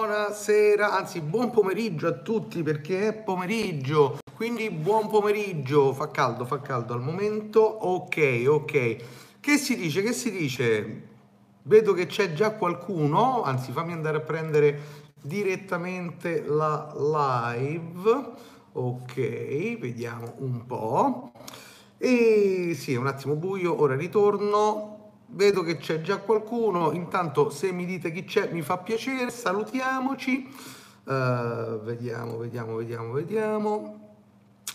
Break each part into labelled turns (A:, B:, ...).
A: buonasera, anzi buon pomeriggio a tutti perché è pomeriggio, quindi buon pomeriggio, fa caldo, fa caldo al momento, ok, ok. Che si dice, che si dice? Vedo che c'è già qualcuno, anzi fammi andare a prendere direttamente la live, ok, vediamo un po'. E sì, è un attimo buio, ora ritorno, vedo che c'è già qualcuno, intanto se mi dite chi c'è mi fa piacere, salutiamoci, uh, vediamo, vediamo, vediamo, vediamo.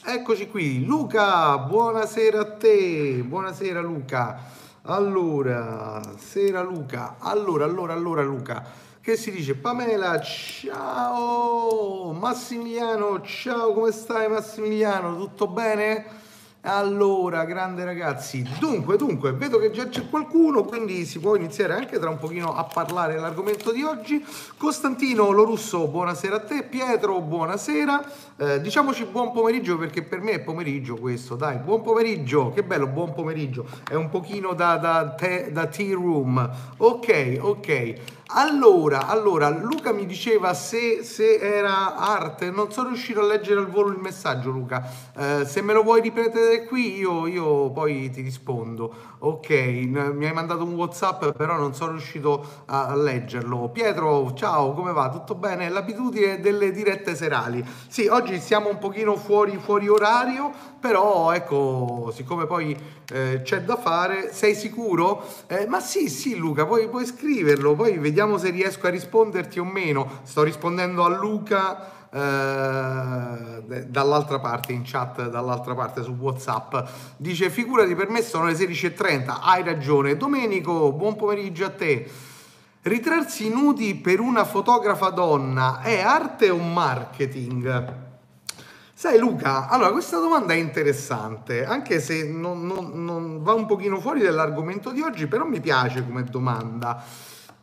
A: Eccoci qui, Luca, buonasera a te, buonasera Luca. Allora, sera Luca, allora, allora, allora Luca, che si dice? Pamela, ciao, Massimiliano, ciao, come stai Massimiliano? Tutto bene? Allora, grande ragazzi, dunque, dunque, vedo che già c'è qualcuno, quindi si può iniziare anche tra un pochino a parlare dell'argomento di oggi. Costantino Lorusso, buonasera a te. Pietro, buonasera. Eh, diciamoci buon pomeriggio perché per me è pomeriggio questo, dai, buon pomeriggio, che bello, buon pomeriggio. È un pochino da, da, te, da tea room. Ok, ok. Allora, allora, Luca mi diceva se, se, era arte, non sono riuscito a leggere al volo il messaggio Luca, eh, se me lo vuoi ripetere qui io, io, poi ti rispondo. Ok, mi hai mandato un Whatsapp però non sono riuscito a leggerlo. Pietro, ciao, come va? Tutto bene? L'abitudine delle dirette serali. Sì, oggi siamo un pochino fuori, fuori orario, però ecco, siccome poi eh, c'è da fare, sei sicuro? Eh, ma sì, sì Luca, puoi, puoi scriverlo, poi vediamo se riesco a risponderti o meno. Sto rispondendo a Luca. Eh, dall'altra parte in chat dall'altra parte su whatsapp. Dice figurati per me sono le 16.30 hai ragione. Domenico buon pomeriggio a te. Ritrarsi nudi per una fotografa donna è arte o marketing? Sai Luca, allora questa domanda è interessante, anche se non, non, non va un pochino fuori dall'argomento di oggi, però mi piace come domanda,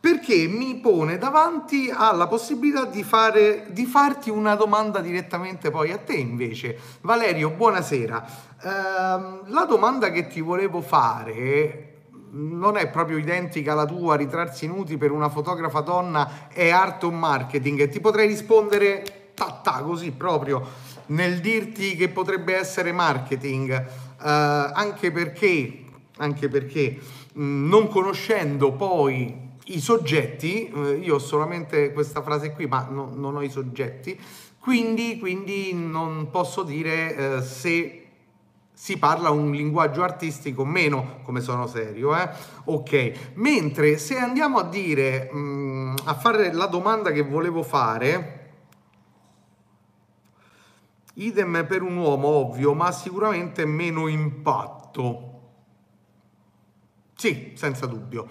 A: perché mi pone davanti alla possibilità di, fare, di farti una domanda direttamente poi a te invece. Valerio, buonasera. Eh, la domanda che ti volevo fare non è proprio identica alla tua, ritrarsi nuti per una fotografa donna è arte o marketing, e ti potrei rispondere ta, ta così proprio nel dirti che potrebbe essere marketing, eh, anche perché, anche perché mh, non conoscendo poi i soggetti, eh, io ho solamente questa frase qui, ma no, non ho i soggetti, quindi, quindi non posso dire eh, se si parla un linguaggio artistico meno come sono serio, eh? ok. Mentre se andiamo a dire, mh, a fare la domanda che volevo fare, Idem per un uomo, ovvio, ma sicuramente meno impatto. Sì, senza dubbio.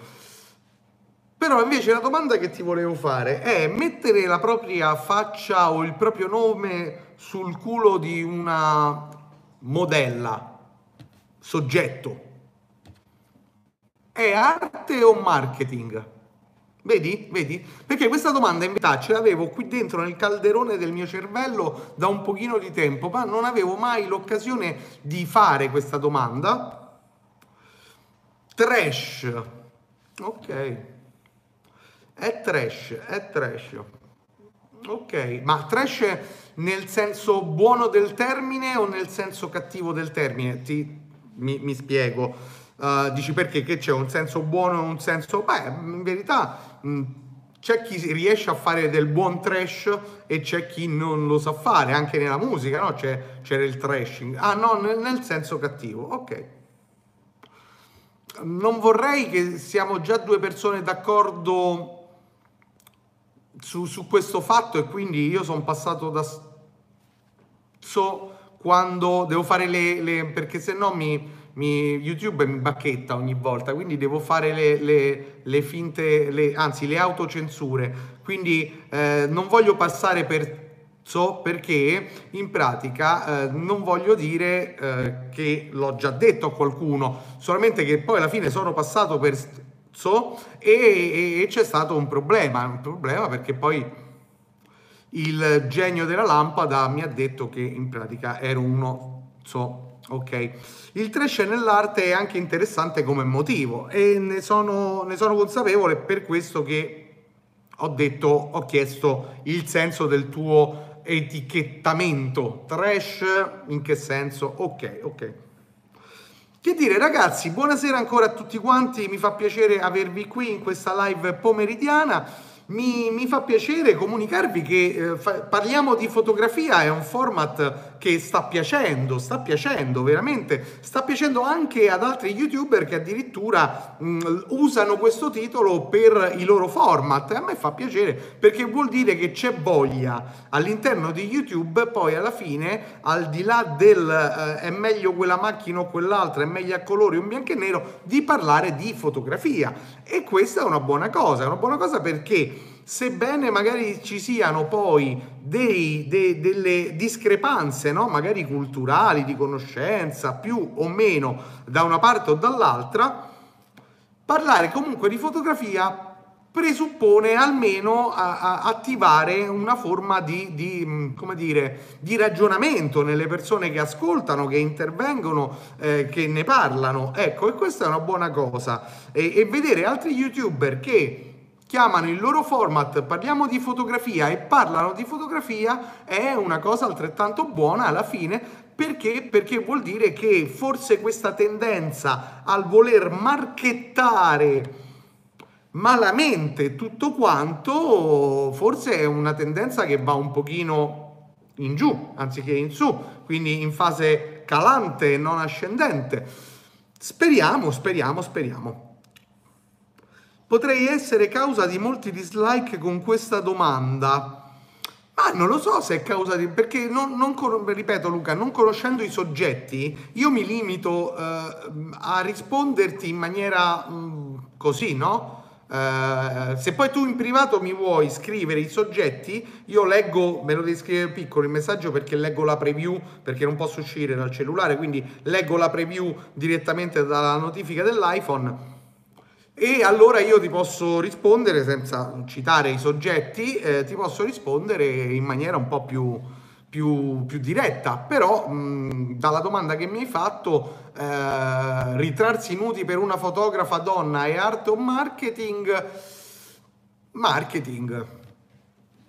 A: Però invece la domanda che ti volevo fare è mettere la propria faccia o il proprio nome sul culo di una modella, soggetto. È arte o marketing? Vedi? Vedi? Perché questa domanda in verità ce l'avevo qui dentro nel calderone del mio cervello da un pochino di tempo, ma non avevo mai l'occasione di fare questa domanda. Trash. Ok. È trash, è trash. Ok, ma trash nel senso buono del termine o nel senso cattivo del termine? Ti, mi, mi spiego. Uh, dici perché che c'è un senso buono e un senso... Beh, in verità Mm, c'è chi riesce a fare del buon trash e c'è chi non lo sa fare, anche nella musica, no? C'è, c'era il trashing. Ah no, nel, nel senso cattivo, ok. Non vorrei che siamo già due persone d'accordo su, su questo fatto e quindi io sono passato da... So quando devo fare le... le perché se no mi mi, YouTube mi bacchetta ogni volta, quindi devo fare le, le, le finte, le, anzi le autocensure, quindi eh, non voglio passare per so perché in pratica eh, non voglio dire eh, che l'ho già detto a qualcuno, solamente che poi alla fine sono passato per e, e, c'è stato un problema, un problema perché poi il genio della lampada mi ha detto che in pratica ero uno so Ok, il trash nell'arte è anche interessante come motivo e ne sono, ne sono consapevole per questo che ho detto, ho chiesto il senso del tuo etichettamento. Trash in che senso? Ok, ok. Che dire ragazzi, buonasera ancora a tutti quanti, mi fa piacere avervi qui in questa live pomeridiana. Mi, mi, fa piacere comunicarvi che eh, fa, parliamo di fotografia, è un format che sta piacendo, sta piacendo veramente, sta piacendo anche ad altri youtuber che addirittura mh, usano questo titolo per i loro format. A me fa piacere perché vuol dire che c'è voglia all'interno di YouTube, poi alla fine, al di là del eh, è meglio quella macchina o quell'altra, è meglio a colori in bianco e nero, di parlare di fotografia. E questa è una buona cosa, è una buona cosa perché sebbene magari ci siano poi dei, de, delle discrepanze, no? magari culturali, di conoscenza, più o meno da una parte o dall'altra, parlare comunque di fotografia presuppone almeno a, a attivare una forma di, di, mm, dire, di ragionamento nelle persone che ascoltano, che intervengono, eh, che ne parlano. Ecco, e questa è una buona cosa. E, e vedere altri youtuber che chiamano il loro format parliamo di fotografia e parlano di fotografia è una cosa altrettanto buona alla fine perché? Perché vuol dire che forse questa tendenza al voler marchettare malamente tutto quanto forse è una tendenza che va un pochino in giù anziché in su, quindi in fase calante e non ascendente. Speriamo, speriamo, speriamo. Potrei essere causa di molti dislike con questa domanda. Ma non lo so se è causa di... perché non, non ripeto Luca, non conoscendo i soggetti, io mi limito eh, a risponderti in maniera mh, mm, così, no? Uh, se poi tu in privato mi vuoi scrivere i soggetti, io leggo, me lo devi scrivere piccolo il messaggio perché leggo la preview, perché non posso uscire dal cellulare, quindi leggo la preview direttamente dalla notifica dell'iPhone e allora io ti posso rispondere senza citare i soggetti, eh, ti posso rispondere in maniera un po' più, più, più diretta, però mh, dalla domanda che mi hai fatto, eh, ritrarsi nudi per una fotografa donna e arte o marketing? Marketing.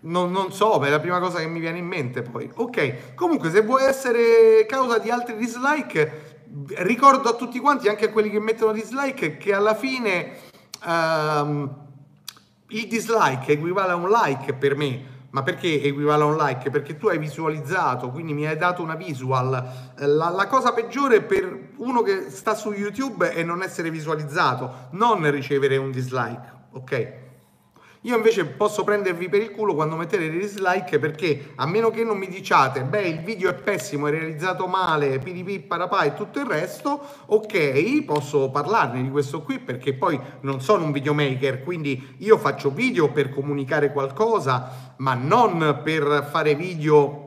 A: Non, non, so, è la prima cosa che mi viene in mente poi. Ok, comunque se vuoi essere causa di altri dislike, ricordo a tutti quanti, anche a quelli che mettono dislike, che alla fine um, il dislike equivale a un like per me. Ma perché equivale a un like? Perché tu hai visualizzato, quindi mi hai dato una visual. La, la, cosa peggiore per uno che sta su YouTube è non essere visualizzato, non ricevere un dislike, ok? Io invece posso prendervi per il culo quando mettete dei dislike perché a meno che non mi diciate beh il video è pessimo, è realizzato male, piripi, parapà e tutto il resto, ok, posso parlarne di questo qui perché poi non sono un videomaker, quindi io faccio video per comunicare qualcosa, ma non per fare video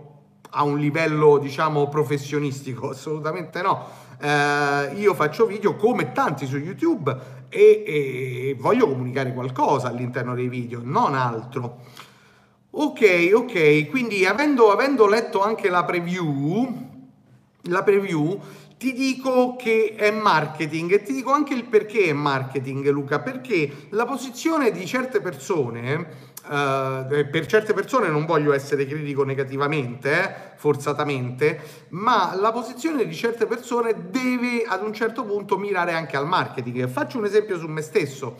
A: a un livello diciamo professionistico, assolutamente no. Eh, io faccio video come tanti su YouTube e, e voglio comunicare qualcosa all'interno dei video, non altro. Ok, ok, quindi avendo, avendo letto anche la preview, la preview, ti dico che è marketing e ti dico anche il perché è marketing, Luca, perché la posizione di certe persone Uh, per certe persone non voglio essere critico negativamente, eh, forzatamente, ma la posizione di certe persone deve ad un certo punto mirare anche al marketing. Faccio un esempio su me stesso.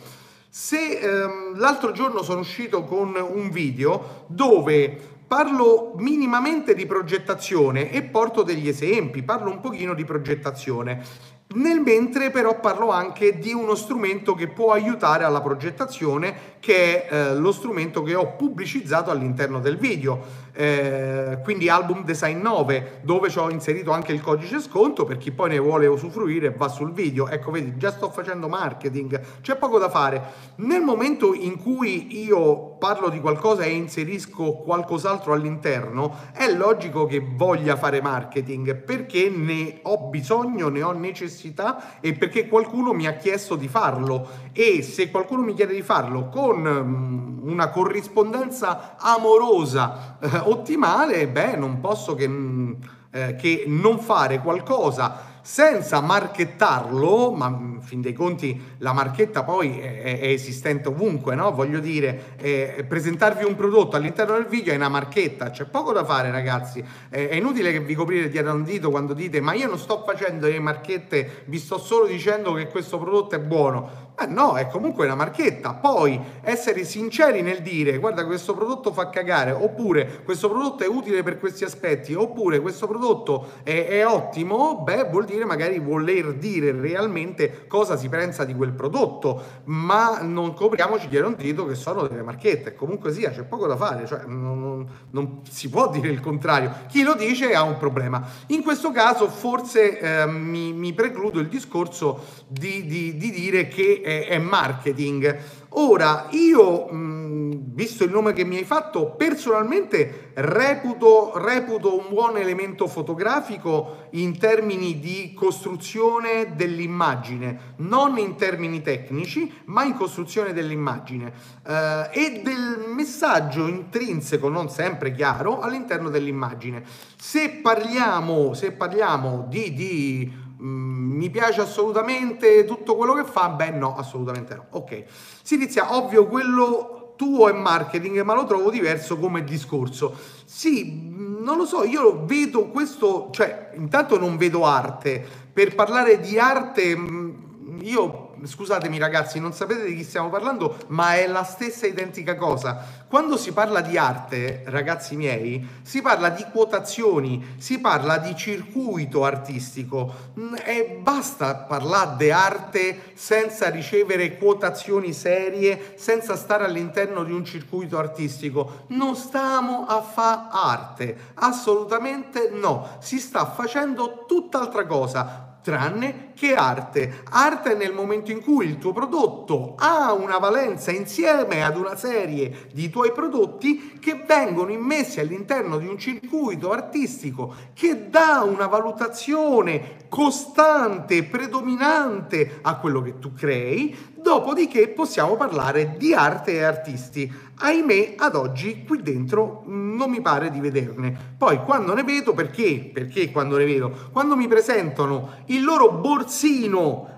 A: Se um, l'altro giorno sono uscito con un video dove parlo minimamente di progettazione e porto degli esempi, parlo un pochino di progettazione. Nel mentre però parlo anche di uno strumento che può aiutare alla progettazione, che è eh, lo strumento che ho pubblicizzato all'interno del video eh, quindi album design 9 dove ci ho inserito anche il codice sconto per chi poi ne vuole usufruire va sul video. Ecco vedi già sto facendo marketing c'è poco da fare. Nel momento in cui io parlo di qualcosa e inserisco qualcos'altro all'interno è logico che voglia fare marketing perché ne ho bisogno ne ho necessità e perché qualcuno mi ha chiesto di farlo. E se qualcuno mi chiede di farlo con um, una corrispondenza amorosa eh, ottimale, beh, non posso che, mm, eh, che non fare qualcosa senza marchettarlo, ma in fin dei conti la marchetta poi è, è esistente ovunque, no? Voglio dire, eh, presentarvi un prodotto all'interno del video è una marchetta, c'è poco da fare ragazzi, eh, è inutile che vi coprire dietro un dito quando dite ma io non sto facendo le marchette, vi sto solo dicendo che questo prodotto è buono. Eh no, è comunque una marchetta. Poi essere sinceri nel dire guarda questo prodotto fa cagare, oppure questo prodotto è utile per questi aspetti, oppure questo prodotto è, è ottimo, beh vuol dire magari voler dire realmente cosa si pensa di quel prodotto, ma non copriamoci dietro un dito che sono delle marchette. Comunque sia, c'è poco da fare, cioè non, non, non, si può dire il contrario. Chi lo dice ha un problema. In questo caso forse eh, mi, mi, precludo il discorso di, di, di dire che è, è marketing. Ora, io, mh, visto il nome che mi hai fatto, personalmente reputo, reputo, un buon elemento fotografico in termini di costruzione dell'immagine, non in termini tecnici, ma in costruzione dell'immagine eh, e del messaggio intrinseco, non sempre chiaro, all'interno dell'immagine. Se parliamo, se parliamo di, di Mm, mi piace assolutamente tutto quello che fa? Beh, no, assolutamente no. Ok, si inizia, ovvio, quello tuo è marketing, ma lo trovo diverso come discorso. Sì, mm, non lo so, io vedo questo, cioè, intanto non vedo arte. Per parlare di arte, mm, io scusatemi ragazzi, non sapete di chi stiamo parlando, ma è la stessa identica cosa. Quando si parla di arte, ragazzi miei, si parla di quotazioni, si parla di circuito artistico mm, e basta parlare di arte senza ricevere quotazioni serie, senza stare all'interno di un circuito artistico. Non stiamo a fare arte, assolutamente no, si sta facendo tutt'altra cosa tranne che arte. Arte nel momento in cui il tuo prodotto ha una valenza insieme ad una serie di tuoi prodotti che vengono immessi all'interno di un circuito artistico che dà una valutazione costante, predominante a quello che tu crei, dopodiché possiamo parlare di arte e artisti. Ahimè, ad oggi qui dentro non mi pare di vederne. Poi quando ne vedo, perché? Perché quando ne vedo? Quando mi presentano il loro borsino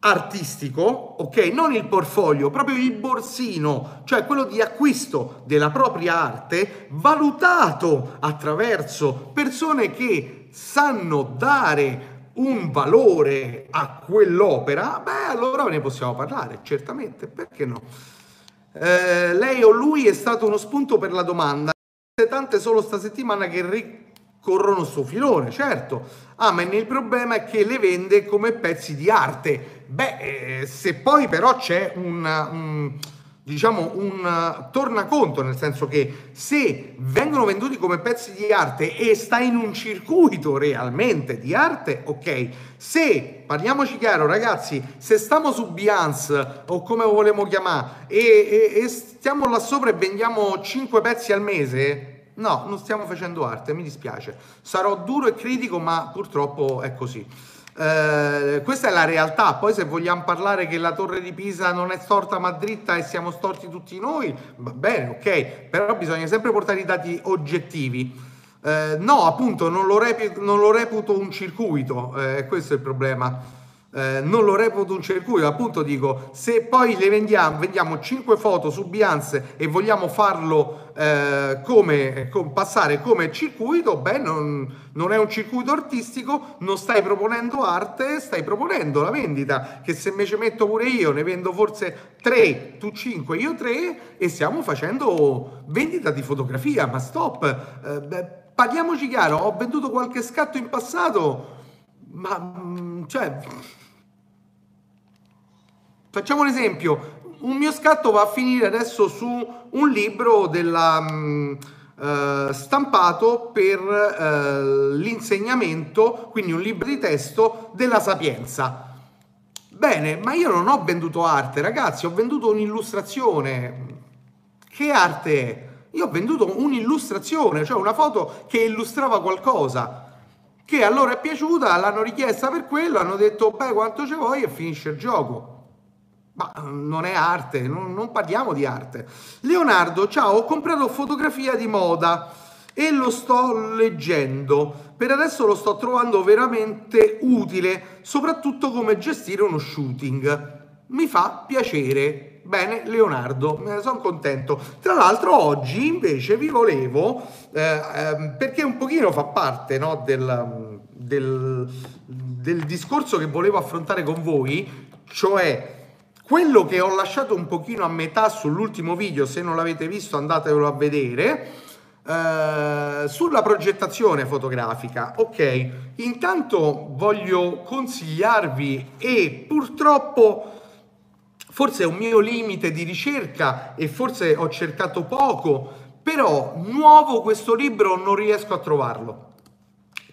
A: artistico, ok? Non il portfolio, proprio il borsino, cioè quello di acquisto della propria arte, valutato attraverso persone che sanno dare un valore a quell'opera, beh, allora ne possiamo parlare, certamente, perché no? Eh, lei o lui è stato uno spunto per la domanda, tante solo sta settimana che ricorrono sto filone, certo. Ah, ma il problema è che le vende come pezzi di arte. Beh, eh, se poi però c'è un... un diciamo un uh, tornaconto, nel senso che se vengono venduti come pezzi di arte e sta in un circuito realmente di arte, ok. Se, parliamoci chiaro ragazzi, se stiamo su Beyoncé o come vogliamo chiamare e, e, e stiamo là sopra e vendiamo 5 pezzi al mese, no, non stiamo facendo arte, mi dispiace. Sarò duro e critico, ma purtroppo è così. Eh, questa è la realtà. Poi, se vogliamo parlare che la torre di Pisa non è storta ma dritta e siamo storti tutti noi, va bene, ok, però bisogna sempre portare i dati oggettivi. Eh, no, appunto, non lo, reputo, non lo reputo un circuito, eh, questo è il problema. Eh, non lo reputo un circuito, appunto dico, se poi le vendiamo, vendiamo 5 foto su Beyoncé e vogliamo farlo eh, come, com, passare come circuito, beh, non, non, è un circuito artistico, non stai proponendo arte, stai proponendo la vendita, che se invece metto pure io, ne vendo forse 3, tu 5, io 3 e stiamo facendo vendita di fotografia, ma stop, eh, beh, parliamoci chiaro, ho venduto qualche scatto in passato, ma mm, cioè Facciamo un esempio, un mio scatto va a finire adesso su un libro della, um, uh, stampato per uh, l'insegnamento, quindi un libro di testo della Sapienza. Bene, ma io non ho venduto arte, ragazzi, ho venduto un'illustrazione. Che arte è? Io ho venduto un'illustrazione, cioè una foto che illustrava qualcosa che a loro è piaciuta, l'hanno richiesta per quello, hanno detto beh quanto ce vuoi e finisce il gioco. Ma non è arte, non, non, parliamo di arte. Leonardo, ciao, ho comprato fotografia di moda e lo sto leggendo. Per adesso lo sto trovando veramente utile, soprattutto come gestire uno shooting. Mi fa piacere. Bene, Leonardo, ne sono contento. Tra l'altro oggi invece vi volevo, eh, eh, perché un pochino fa parte no, del, del, del discorso che volevo affrontare con voi, cioè quello che ho lasciato un pochino a metà sull'ultimo video, se non l'avete visto andatevelo a vedere, eh, sulla progettazione fotografica. Ok, intanto voglio consigliarvi e purtroppo forse è un mio limite di ricerca e forse ho cercato poco, però nuovo questo libro non riesco a trovarlo.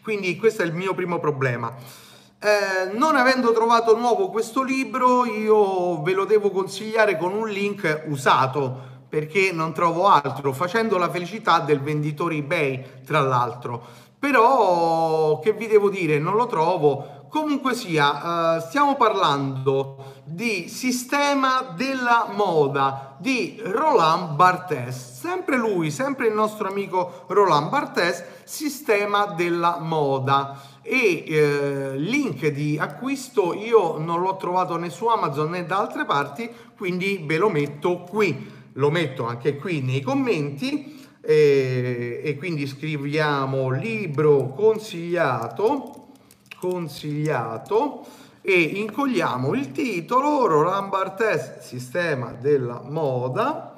A: Quindi questo è il mio primo problema. Eh, non avendo trovato nuovo questo libro, io ve lo devo consigliare con un link usato perché non trovo altro, facendo la felicità del venditore eBay, tra l'altro. Però, che vi devo dire, non lo trovo. Comunque sia, eh, stiamo parlando di sistema della moda di Roland Barthes. Sempre lui, sempre il nostro amico Roland Barthes, sistema della moda. E eh, link di acquisto io non l'ho trovato né su Amazon né da altre parti, quindi ve lo metto qui. Lo metto anche qui nei commenti e, e quindi scriviamo libro consigliato, consigliato e incolliamo il titolo Roland Barthes, sistema della moda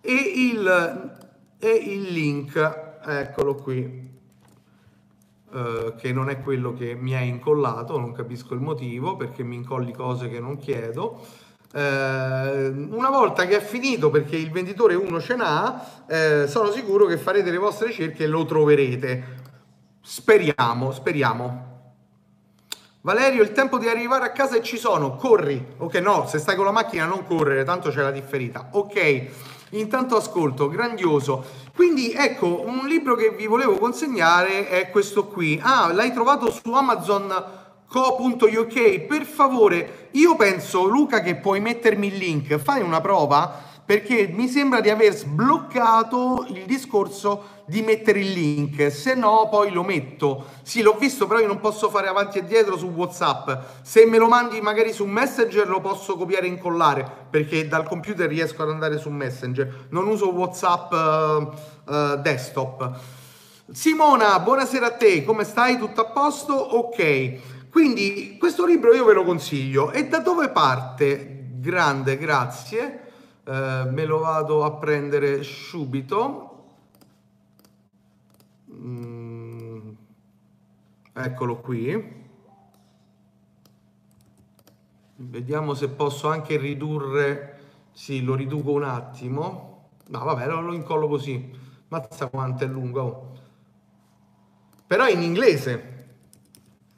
A: e il, e il link, eccolo qui, Uh, che non è quello che mi ha incollato, non capisco il motivo perché mi incolli cose che non chiedo. Eh, una volta che è finito, perché il venditore uno ce n'ha, eh, sono sicuro che farete le vostre ricerche e lo troverete. Speriamo, speriamo. Valerio, il tempo di arrivare a casa e ci sono, corri. Ok, no, se stai con la macchina non correre, tanto c'è la differita. Ok, intanto ascolto, grandioso. Quindi ecco, un libro che vi volevo consegnare è questo qui. Ah, l'hai trovato su Amazon co.uk per favore io penso Luca che puoi mettermi il link fai una prova perché mi sembra di aver sbloccato il discorso di mettere il link se no poi lo metto. Sì l'ho visto però io non posso fare avanti e dietro su whatsapp. Se me lo mandi magari su messenger lo posso copiare e incollare perché dal computer riesco ad andare su messenger. Non uso whatsapp uh, uh, desktop. Simona buonasera a te. Come stai? Tutto a posto? Ok. Quindi questo libro io ve lo consiglio. E da dove parte? Grande, grazie. Eh, me lo vado a prendere subito. Mm, eccolo qui. Vediamo se posso anche ridurre. Sì, lo riduco un attimo. No, vabbè, lo, lo incollo così. Mazza quanto è lungo. Oh. Però è in inglese.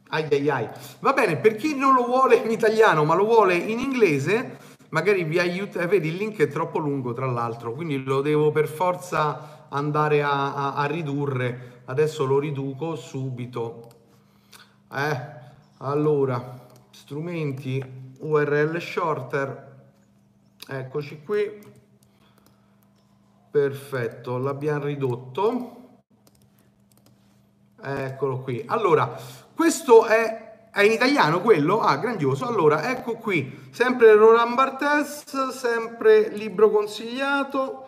A: Ai ai ai. Va bene, per chi non lo vuole in italiano ma lo vuole in inglese, magari vi aiuta. Eh, vedi, il link è troppo lungo tra l'altro, quindi lo devo per forza andare a, a, a ridurre. Adesso lo riduco subito. Eh, allora, strumenti URL shorter. Eccoci qui. Perfetto, l'abbiamo ridotto. Eccolo qui. Allora, questo è, è in italiano quello? Ah, grandioso. Allora, ecco qui, sempre Roland Barthes, sempre libro consigliato.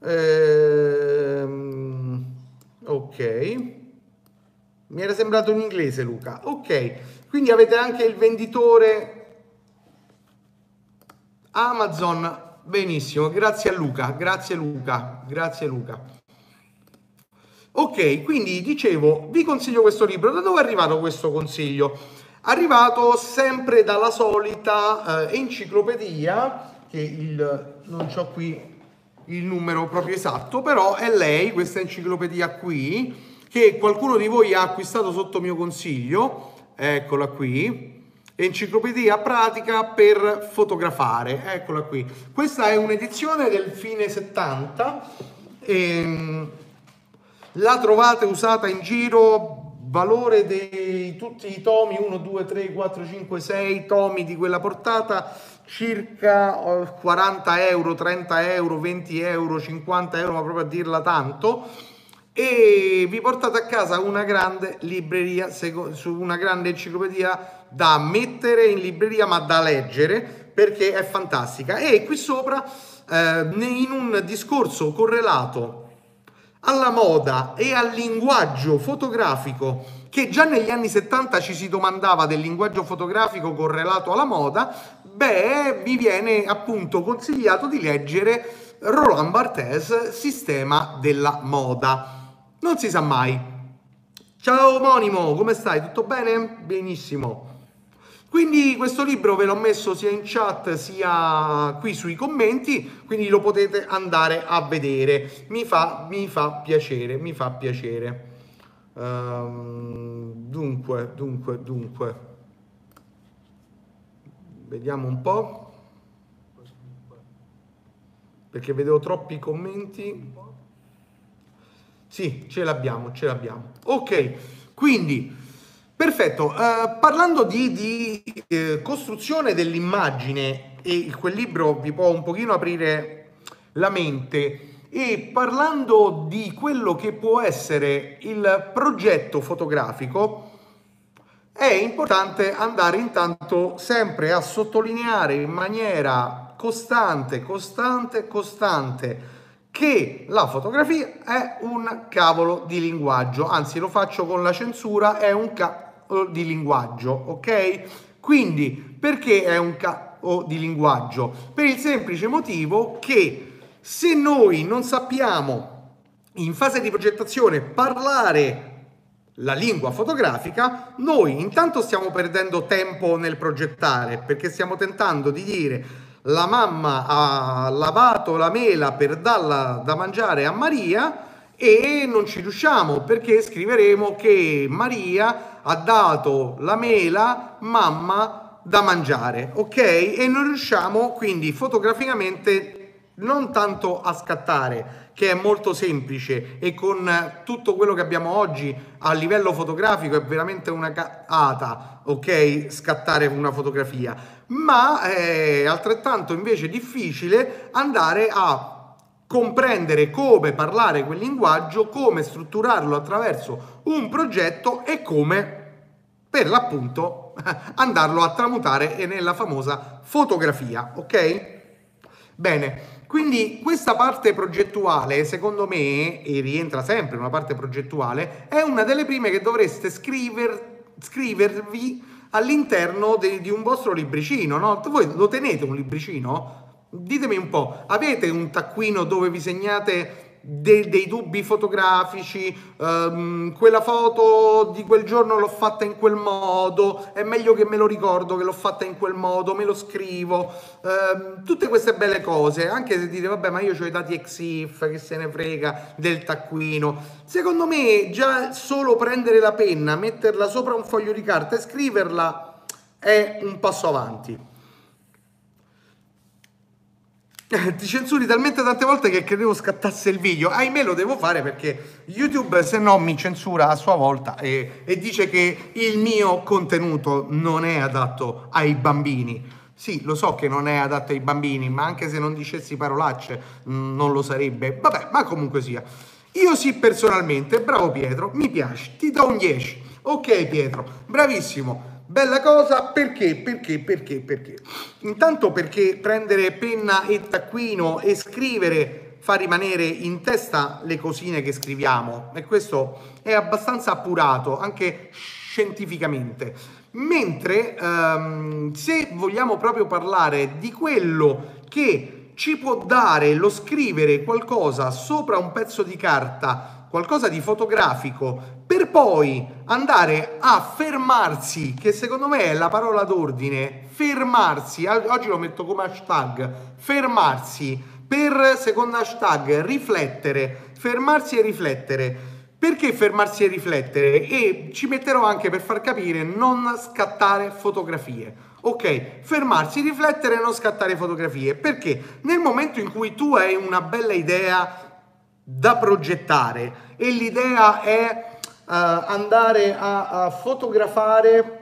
A: Ehm, ok. Mi era sembrato in inglese, Luca. Ok, quindi avete anche il venditore Amazon. Benissimo, grazie a Luca, grazie Luca, grazie Luca. Ok, quindi dicevo, vi consiglio questo libro. Da dove è arrivato questo consiglio? Arrivato sempre dalla solita eh, enciclopedia, che il, non ho qui il numero proprio esatto, però è lei, questa enciclopedia qui, che qualcuno di voi ha acquistato sotto mio consiglio, eccola qui, enciclopedia pratica per fotografare, eccola qui. Questa è un'edizione del fine 70 e ehm, la trovate usata in giro, valore di tutti i tomi, 1, 2, 3, 4, 5, 6 tomi di quella portata, circa 40 euro, 30 euro, 20 euro, 50 euro, ma proprio a dirla tanto. e vi portate a casa una grande libreria, una grande enciclopedia da mettere in libreria ma da leggere perché è fantastica. E qui sopra, eh, in un discorso correlato alla moda e al linguaggio fotografico che già negli anni 70 ci si domandava del linguaggio fotografico correlato alla moda, beh, vi viene appunto consigliato di leggere Roland Barthes, Sistema della moda. Non si sa mai. Ciao omonimo, come stai? Tutto bene? Benissimo. Quindi questo libro ve l'ho messo sia in chat sia qui sui commenti, quindi lo potete andare a vedere. Mi fa, mi fa piacere, mi fa piacere. Um, dunque, dunque, dunque. Vediamo un po'. Perché vedevo troppi commenti. Sì, ce l'abbiamo, ce l'abbiamo. Ok, quindi, perfetto. Uh, parlando di, di eh, costruzione dell'immagine, e quel libro vi può un pochino aprire la mente, e parlando di quello che può essere il progetto fotografico, è importante andare intanto sempre a sottolineare in maniera costante, costante, costante che la fotografia è un cavolo di linguaggio, anzi lo faccio con la censura, è un cavolo di linguaggio, ok? Quindi perché è un cavolo di linguaggio? Per il semplice motivo che se noi non sappiamo in fase di progettazione parlare la lingua fotografica, noi intanto stiamo perdendo tempo nel progettare perché stiamo tentando di dire la mamma ha lavato la mela per darla da mangiare a Maria e non ci riusciamo perché scriveremo che Maria ha dato la mela mamma da mangiare, ok? E non riusciamo quindi fotograficamente non tanto a scattare, che è molto semplice e con tutto quello che abbiamo oggi a livello fotografico è veramente una cata, ok? Scattare una fotografia, ma è altrettanto invece difficile andare a comprendere come parlare quel linguaggio, come strutturarlo attraverso un progetto e come per l'appunto andarlo a tramutare nella famosa fotografia, ok? Bene, quindi questa parte progettuale, secondo me, e rientra sempre una parte progettuale, è una delle prime che dovreste scriver, scrivervi all'interno de, di un vostro libricino, no? Voi lo tenete un libricino? Ditemi un po', avete un taccuino dove vi segnate de- dei dubbi fotografici, um, quella foto di quel giorno l'ho fatta in quel modo, è meglio che me lo ricordo che l'ho fatta in quel modo, me lo scrivo, um, tutte queste belle cose, anche se dite vabbè ma io ho i dati EXIF, che se ne frega del taccuino, secondo me già solo prendere la penna, metterla sopra un foglio di carta e scriverla è un passo avanti. ti censuri talmente tante volte che credevo scattasse il video. Ahimè lo devo fare perché YouTube se no mi censura a sua volta e, e dice che il mio contenuto non è adatto ai bambini. Sì, lo so che non è adatto ai bambini, ma anche se non dicessi parolacce mm, non lo sarebbe. Vabbè, ma comunque sia. Io sì personalmente, bravo Pietro, mi piace, ti do un 10. Ok Pietro, bravissimo. Bella cosa perché? Perché? Perché? Perché? Intanto perché prendere penna e taccuino e scrivere fa rimanere in testa le cosine che scriviamo e questo è abbastanza appurato anche scientificamente. Mentre um, se vogliamo proprio parlare di quello che ci può dare lo scrivere qualcosa sopra un pezzo di carta, qualcosa di fotografico per poi andare a fermarsi, che secondo me è la parola d'ordine, fermarsi, oggi lo metto come hashtag, fermarsi, per secondo hashtag riflettere, fermarsi e riflettere. Perché fermarsi e riflettere? E ci metterò anche per far capire non scattare fotografie. Ok, fermarsi, riflettere e non scattare fotografie. Perché nel momento in cui tu hai una bella idea da progettare e l'idea è andare a, a fotografare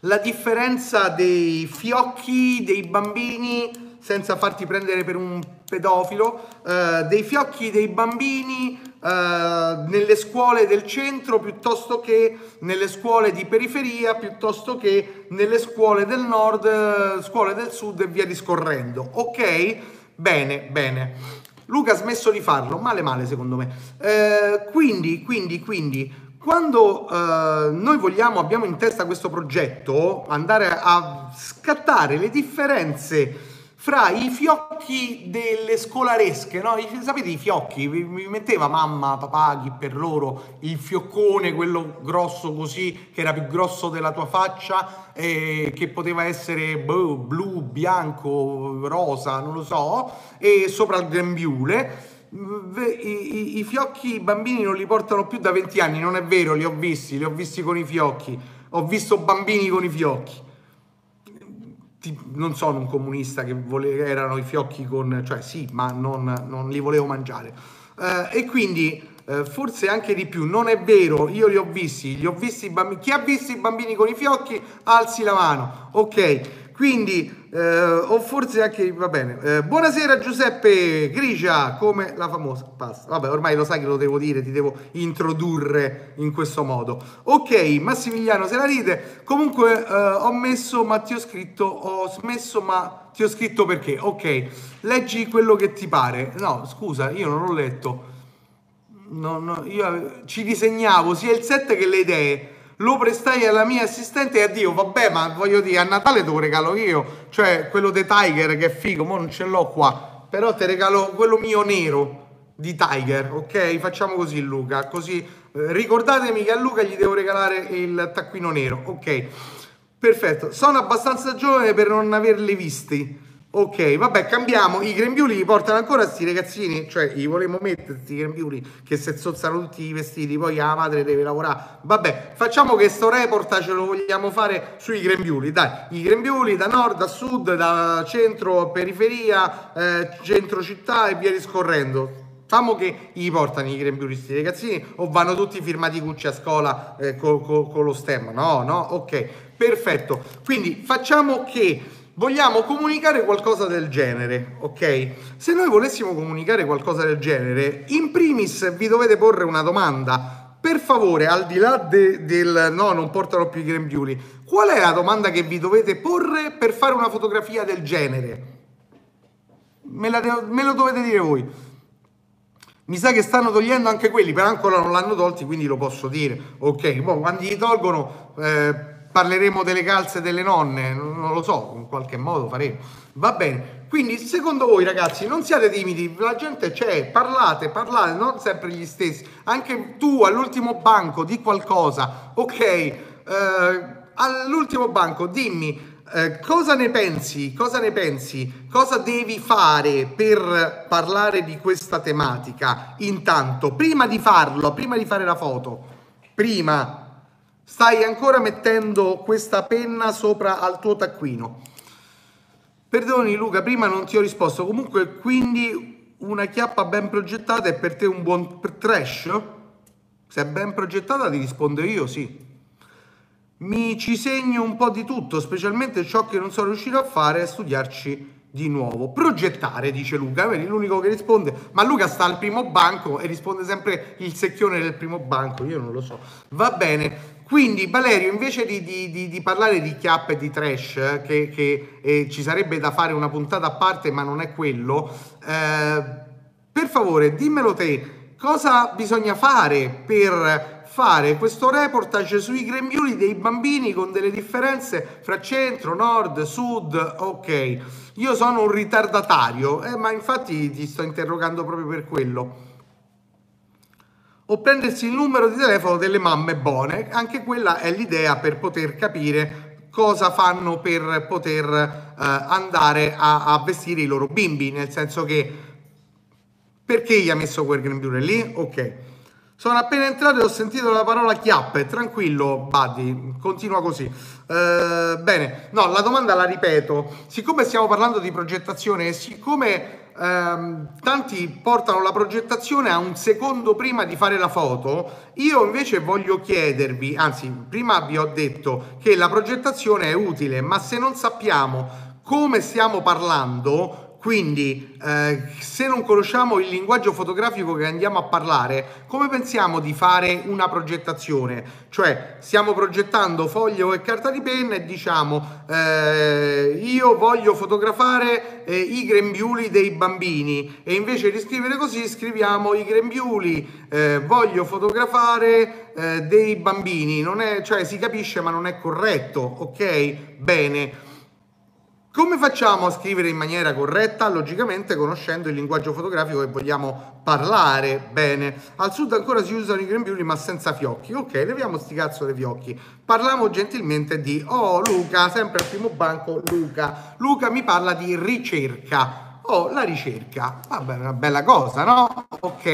A: la differenza dei fiocchi dei bambini senza farti prendere per un pedofilo, eh, dei fiocchi dei bambini Uh, nelle scuole del centro piuttosto che nelle scuole di periferia, piuttosto che nelle scuole del nord, scuole del sud e via discorrendo. Ok? Bene, bene. Luca ha smesso di farlo, male male secondo me. Uh, quindi, quindi, quindi, quando uh, noi vogliamo, abbiamo in testa questo progetto, andare a scattare le differenze fra i fiocchi delle scolaresche, no? Sapete i fiocchi? Mi, metteva mamma, papà, chi per loro, il fioccone, quello grosso così, che era più grosso della tua faccia, eh, che poteva essere boh, blu, bianco, rosa, non lo so, e sopra il grembiule. I, i, I fiocchi i bambini non li portano più da 20 anni, non è vero, li ho visti, li ho visti con i fiocchi, ho visto bambini con i fiocchi non sono un comunista che vole, erano i fiocchi con, cioè sì, ma non, non li volevo mangiare. Eh, e quindi eh, forse anche di più, non è vero, io li ho visti, li ho visti i bambini. Chi ha visto i bambini con i fiocchi, alzi la mano. Ok, quindi, eh, o forse anche, va bene. Eh, buonasera Giuseppe Grigia, come la famosa pasta. Vabbè, ormai lo sai che lo devo dire, ti devo introdurre in questo modo. Ok, Massimiliano se la ride. Comunque eh, ho messo, ma ti ho scritto, ho smesso, ma ti ho scritto perché. Ok, leggi quello che ti pare. No, scusa, io non l'ho letto. No, no, io ci disegnavo sia il set che le idee lo prestai alla mia assistente e addio, vabbè, ma voglio dire, a Natale te lo regalo io, cioè quello dei Tiger che è figo, mo non ce l'ho qua, però ti regalo quello mio nero di Tiger, ok? Facciamo così Luca, così eh, ricordatemi che a Luca gli devo regalare il taccuino nero, ok? Perfetto, sono abbastanza giovane per non averli visti. Ok, vabbè, cambiamo. I grembiuli li portano ancora sti ragazzini, cioè gli volevamo mettere sti grembiuli che se zozzano tutti i vestiti, poi la madre deve lavorare. Vabbè, facciamo che sto report ce lo vogliamo fare sui grembiuli, dai. I grembiuli da nord a sud, da centro a periferia, eh, centro città e via discorrendo. Famo che gli portano i grembiuli sti ragazzini o vanno tutti firmati cucci a scuola eh, con, con, con lo stemma? No, no, ok, perfetto. Quindi facciamo che vogliamo comunicare qualcosa del genere, ok? Se noi volessimo comunicare qualcosa del genere, in primis vi dovete porre una domanda. Per favore, al di là de, del no, non portano più i grembiuli, qual è la domanda che vi dovete porre per fare una fotografia del genere? Me, la, me lo dovete dire voi. Mi sa che stanno togliendo anche quelli, però ancora non l'hanno tolti, quindi lo posso dire. Ok, boh, quando li tolgono... Eh, parleremo delle calze delle nonne, non lo so, in qualche modo faremo. Va bene. Quindi, secondo voi, ragazzi, non siate timidi, la gente c'è, parlate, parlate, non sempre gli stessi. Anche tu all'ultimo banco di qualcosa, ok? Eh, all'ultimo banco dimmi eh, cosa ne pensi? Cosa ne pensi? Cosa devi fare per parlare di questa tematica? Intanto, prima di farlo, prima di fare la foto, prima Stai ancora mettendo questa penna sopra al tuo taccuino. Perdoni Luca, prima non ti ho risposto. Comunque, quindi una chiappa ben progettata è per te un buon trash? Se è ben progettata ti rispondo io, sì. Mi ci segno un po' di tutto, specialmente ciò che non sono riuscito a fare è studiarci di nuovo. Progettare, dice Luca, vedi l'unico che risponde, ma Luca sta al primo banco e risponde sempre il secchione del primo banco, io non lo so. Va bene, quindi Valerio, invece di, di, di, di, parlare di chiappe e di trash, che, che eh, ci sarebbe da fare una puntata a parte, ma non è quello, eh, per favore dimmelo te, cosa bisogna fare per fare questo reportage sui grembiuli dei bambini con delle differenze fra centro, nord, sud, ok. Io sono un ritardatario, eh, ma infatti ti sto interrogando proprio per quello o prendersi il numero di telefono delle mamme buone. Anche quella è l'idea per poter capire cosa fanno per poter eh, andare a, a, vestire i loro bimbi, nel senso che perché gli ha messo quel grembiule lì? Ok. Sono appena entrato e ho sentito la parola chiappe, tranquillo Buddy, continua così. Uh, bene, no, la domanda la ripeto, siccome stiamo parlando di progettazione e siccome ehm, tanti portano la progettazione a un secondo prima di fare la foto, io invece voglio chiedervi, anzi prima vi ho detto che la progettazione è utile, ma se non sappiamo come stiamo parlando, Quindi, eh, se non conosciamo il linguaggio fotografico che andiamo a parlare, come pensiamo di fare una progettazione? Cioè, stiamo progettando foglio e carta di penna e diciamo, eh, io voglio fotografare eh, i grembiuli dei bambini e invece di scrivere così scriviamo i grembiuli, eh, voglio fotografare eh, dei bambini. Non è, cioè, si capisce ma non è corretto, ok? Bene. Come facciamo a scrivere in maniera corretta? Logicamente conoscendo il linguaggio fotografico che vogliamo parlare bene. Al sud ancora si usano i grembiuli ma senza fiocchi. Ok, leviamo sti cazzo dei fiocchi. Parliamo gentilmente di... Oh Luca, sempre al primo banco, Luca. Luca mi parla di ricerca. Oh, la ricerca. Vabbè, una bella cosa, no? Ok.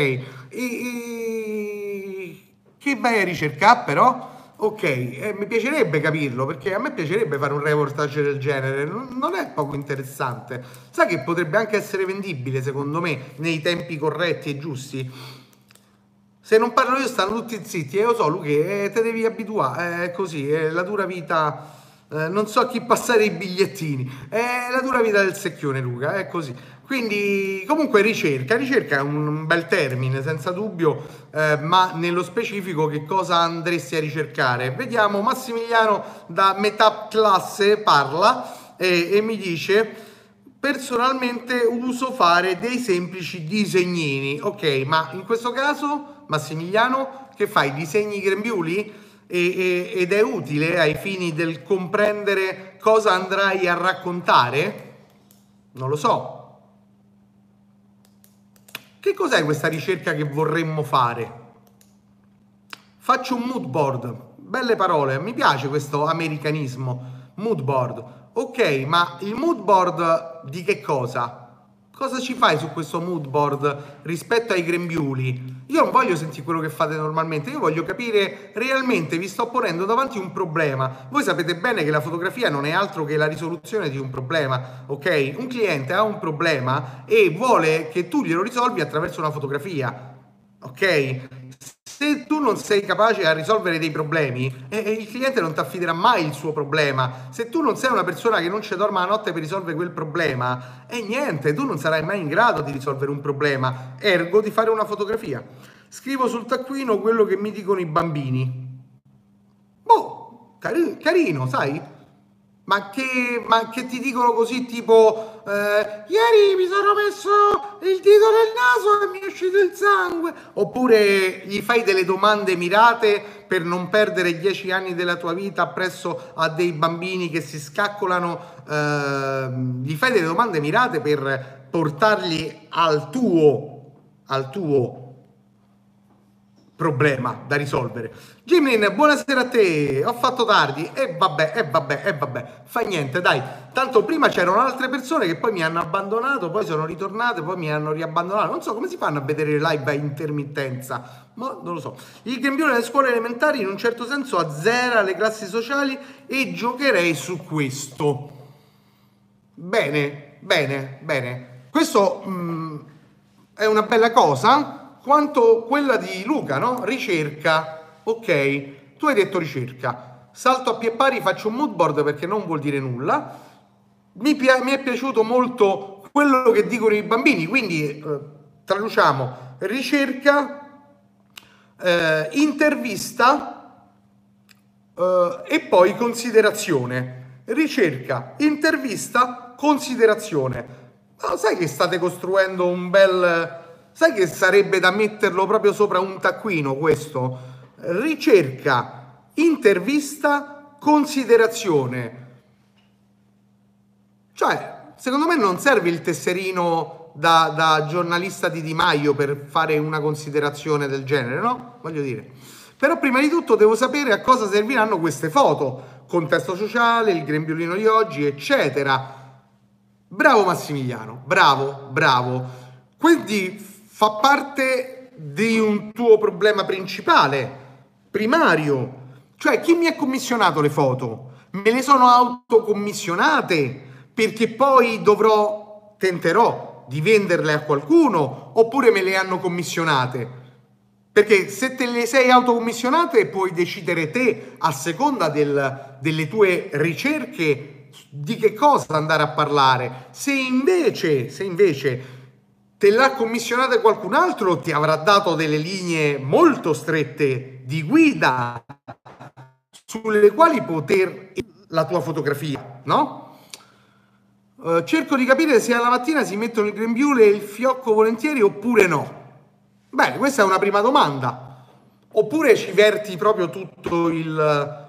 A: E. Che vai a ricercare però? Ok, eh, mi piacerebbe capirlo perché a me piacerebbe fare un reportage del genere, non, è poco interessante. Sai che potrebbe anche essere vendibile secondo me nei tempi corretti e giusti. Se non parlo io stanno tutti zitti e io so Luca, eh, te devi abituare, è così, è la dura vita, eh, non so a chi passare i bigliettini, è la dura vita del secchione Luca, è così. Quindi comunque ricerca, ricerca è un bel termine senza dubbio, eh, ma nello specifico che cosa andresti a ricercare? Vediamo Massimiliano da metà classe parla e, e mi dice personalmente uso fare dei semplici disegnini, ok, ma in questo caso Massimiliano che fai? Disegni grembiuli? E, e, ed è utile ai fini del comprendere cosa andrai a raccontare? Non lo so, che cos'è questa ricerca che vorremmo fare? Faccio un mood board, belle parole, mi piace questo americanismo, mood board. Ok, ma il mood board di che cosa? Cosa ci fai su questo mood board rispetto ai grembiuli? Io non voglio sentire quello che fate normalmente, io voglio capire realmente, vi sto ponendo davanti un problema. Voi sapete bene che la fotografia non è altro che la risoluzione di un problema, ok? Un cliente ha un problema e vuole che tu glielo risolvi attraverso una fotografia, ok? Se tu non sei capace a risolvere dei problemi, eh, il cliente non ti affiderà mai il suo problema. Se tu non sei una persona che non ci dorma la notte per risolvere quel problema, e eh, niente, tu non sarai mai in grado di risolvere un problema, ergo di fare una fotografia. Scrivo sul taccuino quello che mi dicono i bambini. Boh, cari- carino, sai? Ma che, ma che, ti dicono così tipo eh, ieri mi sono messo il dito nel naso e mi è uscito il sangue. Oppure gli fai delle domande mirate per non perdere dieci anni della tua vita presso a dei bambini che si scaccolano. Eh, gli fai delle domande mirate per portarli al tuo al tuo problema da risolvere. Jimlin, buonasera a te. Ho fatto tardi. E vabbè, e vabbè, e vabbè. Fa niente, dai. Tanto prima c'erano altre persone che poi mi hanno abbandonato, poi sono ritornate, poi mi hanno riabbandonato. Non so come si fanno a vedere le live a intermittenza. Ma non lo so. Il grembiule nelle scuole elementari in un certo senso azzera le classi sociali e giocherei su questo. Bene, bene, bene. Questo mh, mm, è una bella cosa quanto quella di Luca, no? Ricerca, ok, tu hai detto ricerca, salto a pie pari, faccio un mood board perché non vuol dire nulla, mi, pi- mi è piaciuto molto quello che dicono i bambini, quindi eh, traduciamo ricerca, eh, intervista eh, e poi considerazione. Ricerca, intervista, considerazione. Ma sai che state costruendo un bel Sai che sarebbe da metterlo proprio sopra un taccuino questo? Ricerca, intervista, considerazione. Cioè, secondo me non serve il tesserino da, da, giornalista di Di Maio per fare una considerazione del genere, no? Voglio dire. Però prima di tutto devo sapere a cosa serviranno queste foto. Contesto sociale, il grembiulino di oggi, eccetera. Bravo Massimiliano, bravo, bravo. Quindi fa parte di un tuo problema principale, primario. Cioè, chi mi ha commissionato le foto? Me le sono autocommissionate perché poi dovrò, tenterò di venderle a qualcuno oppure me le hanno commissionate? Perché se te le sei autocommissionate puoi decidere te a seconda del, delle tue ricerche di che cosa andare a parlare. Se invece, se invece te l'ha commissionata qualcun altro, ti avrà dato delle linee molto strette di guida sulle quali poter la tua fotografia, no? Uh, cerco di capire se alla mattina si mettono il grembiule e il fiocco volentieri oppure no. Bene, questa è una prima domanda. Oppure ci verti proprio tutto il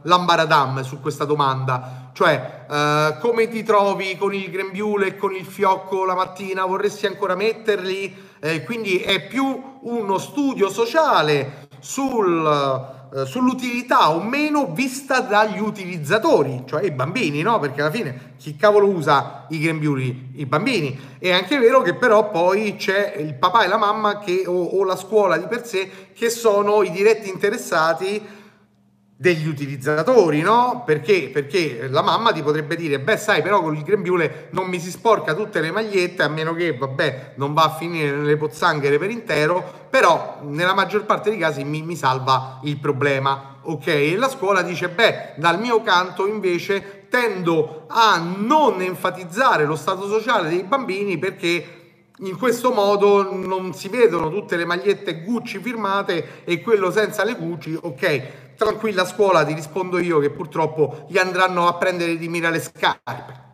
A: l'ambaradam su questa domanda, cioè uh, come ti trovi con il grembiule e con il fiocco la mattina? Vorresti ancora metterli? Eh, quindi è più uno studio sociale sul eh, sull'utilità o meno vista dagli utilizzatori, cioè i bambini, no? Perché alla fine chi cavolo usa i grembiuli? I bambini. È anche vero che però poi c'è il papà e la mamma che, o, o la scuola di per sé che sono i diretti interessati degli utilizzatori, no? Perché? Perché la mamma ti potrebbe dire, beh sai però con il grembiule non mi si sporca tutte le magliette a meno che, vabbè, non va a finire nelle pozzanghere per intero, però nella maggior parte dei casi mi, mi salva il problema, ok? E la scuola dice, beh, dal mio canto invece tendo a non enfatizzare lo stato sociale dei bambini perché in questo modo non si vedono tutte le magliette Gucci firmate e quello senza le Gucci, ok? Tranquilla scuola, ti rispondo io che purtroppo gli andranno a prendere di mira le scarpe.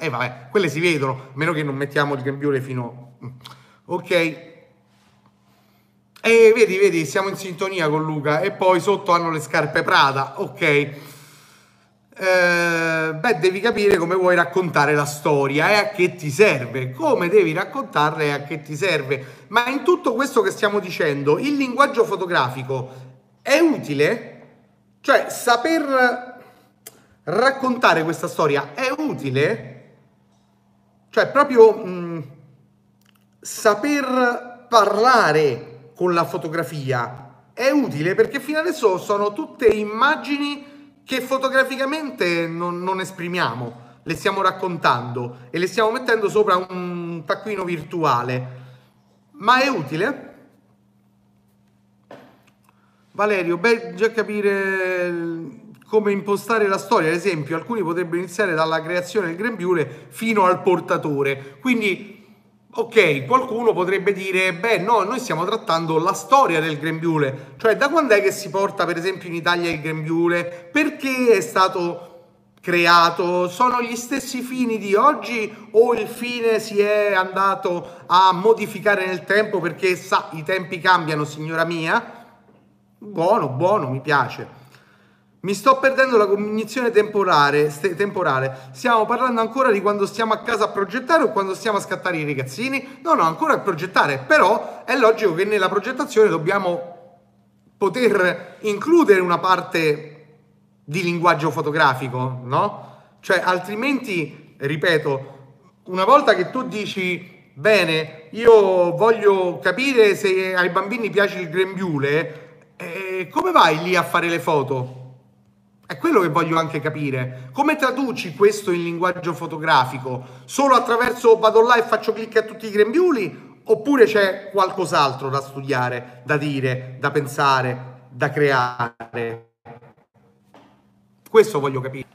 A: E eh, vabbè, quelle si vedono, a meno che non mettiamo il grembiule fino... Ok. E vedi, vedi, siamo in sintonia con Luca. E poi sotto hanno le scarpe Prada. Ok. Eh, beh, devi capire come vuoi raccontare la storia e a che ti serve, come devi raccontarla e a che ti serve. Ma in tutto questo che stiamo dicendo, il linguaggio fotografico è utile? Cioè, saper raccontare questa storia è utile? Cioè, proprio mh, mm, saper parlare con la fotografia è utile perché fino adesso sono tutte immagini che fotograficamente non, non esprimiamo, le stiamo raccontando e le stiamo mettendo sopra un taccuino virtuale. Ma è utile? Valerio, beh, già capire come impostare la storia, ad esempio, alcuni potrebbero iniziare dalla creazione del grembiule fino al portatore. Quindi, ok, qualcuno potrebbe dire, beh, no, noi stiamo trattando la storia del grembiule, cioè da quando è che si porta, per esempio, in Italia il grembiule? Perché è stato creato? Sono gli stessi fini di oggi o il fine si è andato a modificare nel tempo perché sa, i tempi cambiano, signora mia? Buono, buono, mi piace. Mi sto perdendo la cognizione temporale, st- temporale. Stiamo parlando ancora di quando stiamo a casa a progettare o quando stiamo a scattare i ragazzini? No, no, ancora a progettare, però è logico che nella progettazione dobbiamo poter includere una parte di linguaggio fotografico, no? Cioè, altrimenti, ripeto, una volta che tu dici, bene, io voglio capire se ai bambini piace il grembiule, e come vai lì a fare le foto? È quello che voglio anche capire. Come traduci questo in linguaggio fotografico? Solo attraverso vado là e faccio clic a tutti i grembiuli? Oppure c'è qualcos'altro da studiare, da dire, da pensare, da creare? Questo voglio capire.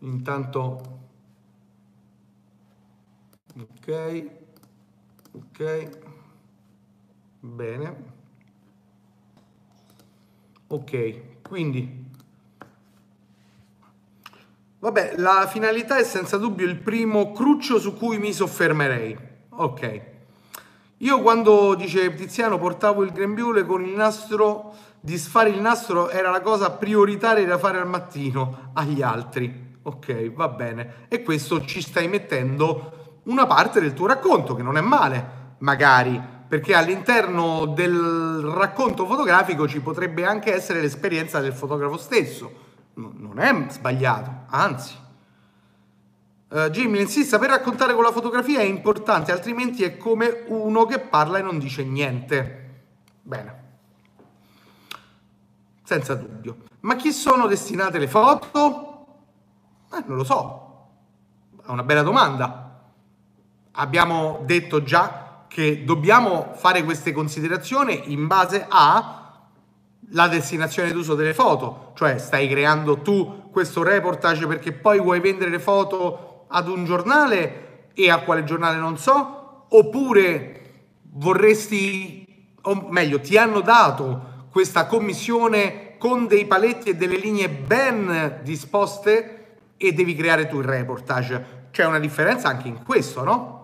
A: Intanto... Ok. Ok. Bene. Ok, quindi Vabbè, la finalità è senza dubbio il primo cruccio su cui mi soffermerei. Ok. Io quando, dice Tiziano, portavo il grembiule con il nastro, disfare il nastro era la cosa prioritaria da fare al mattino agli altri. Ok, va bene. E questo ci stai mettendo una parte del tuo racconto, che non è male, magari perché all'interno del racconto fotografico ci potrebbe anche essere l'esperienza del fotografo stesso. non è sbagliato, anzi. Uh, Jimmy insista per raccontare con la fotografia è importante, altrimenti è come uno che parla e non dice niente. Bene. Senza dubbio. Ma chi sono destinate le foto? Eh, non lo so. È una bella domanda. Abbiamo detto già che dobbiamo fare queste considerazioni in base a la destinazione d'uso delle foto, cioè stai creando tu questo reportage perché poi vuoi vendere le foto ad un giornale e a quale giornale non so, oppure vorresti, o meglio, ti hanno dato questa commissione con dei paletti e delle linee ben disposte e devi creare tu il reportage. C'è una differenza anche in questo, no?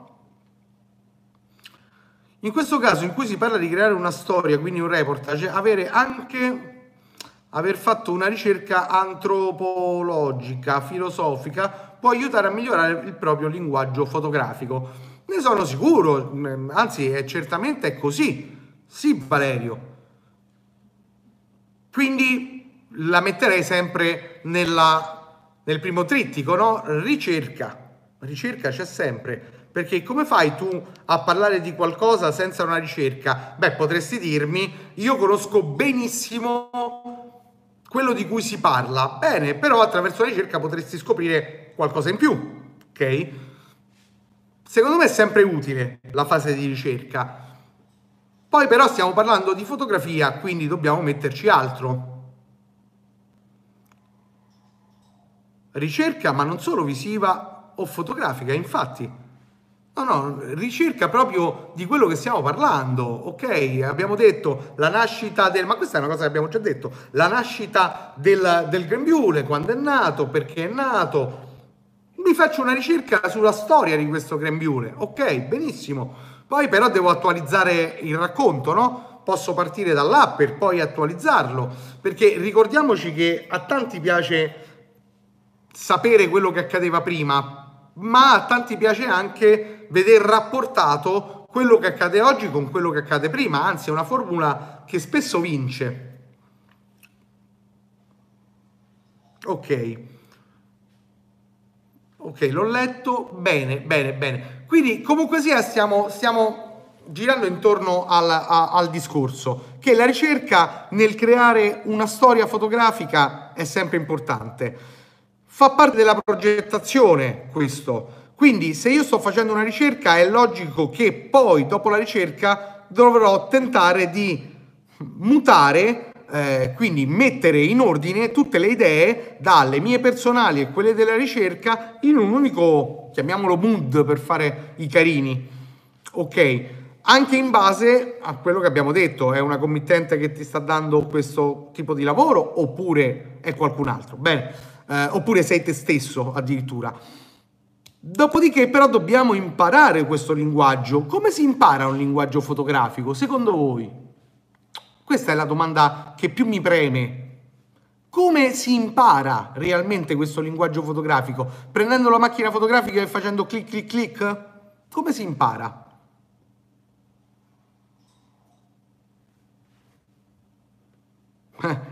A: In questo caso in cui si parla di creare una storia, quindi un reportage, avere anche aver fatto una ricerca antropologica, filosofica, può aiutare a migliorare il proprio linguaggio fotografico. Ne sono sicuro, anzi è certamente è così. Sì, Valerio. Quindi la metterei sempre nella, nel primo trittico, no? Ricerca. Ricerca c'è sempre. Perché come fai tu a parlare di qualcosa senza una ricerca? Beh, potresti dirmi, io conosco benissimo quello di cui si parla. Bene, però attraverso la ricerca potresti scoprire qualcosa in più, ok? Secondo me è sempre utile la fase di ricerca. Poi però stiamo parlando di fotografia, quindi dobbiamo metterci altro. Ricerca, ma non solo visiva o fotografica, infatti No, no, ricerca proprio di quello che stiamo parlando, ok? Abbiamo detto la nascita del... ma questa è una cosa che abbiamo già detto, la nascita del, del grembiule, quando è nato, perché è nato. Mi faccio una ricerca sulla storia di questo grembiule, ok? Benissimo. Poi però devo attualizzare il racconto, no? Posso partire da là per poi attualizzarlo, perché ricordiamoci che a tanti piace sapere quello che accadeva prima, ma a tanti piace anche vedere rapportato quello che accade oggi con quello che accade prima, anzi è una formula che spesso vince. Ok. Ok, l'ho letto. Bene, bene, bene. Quindi comunque sia stiamo, stiamo girando intorno al, a, al discorso che la ricerca nel creare una storia fotografica è sempre importante. Fa parte della progettazione questo. Quindi se io sto facendo una ricerca è logico che poi dopo la ricerca dovrò tentare di mutare, eh, quindi mettere in ordine tutte le idee dalle mie personali e quelle della ricerca in un unico, chiamiamolo mood per fare i carini. Ok? Anche in base a quello che abbiamo detto, è una committente che ti sta dando questo tipo di lavoro oppure è qualcun altro. Bene eh, oppure sei te stesso addirittura. Dopodiché però dobbiamo imparare questo linguaggio. Come si impara un linguaggio fotografico, secondo voi? Questa è la domanda che più mi preme. Come si impara realmente questo linguaggio fotografico? Prendendo la macchina fotografica e facendo clic clic clic? Come si impara?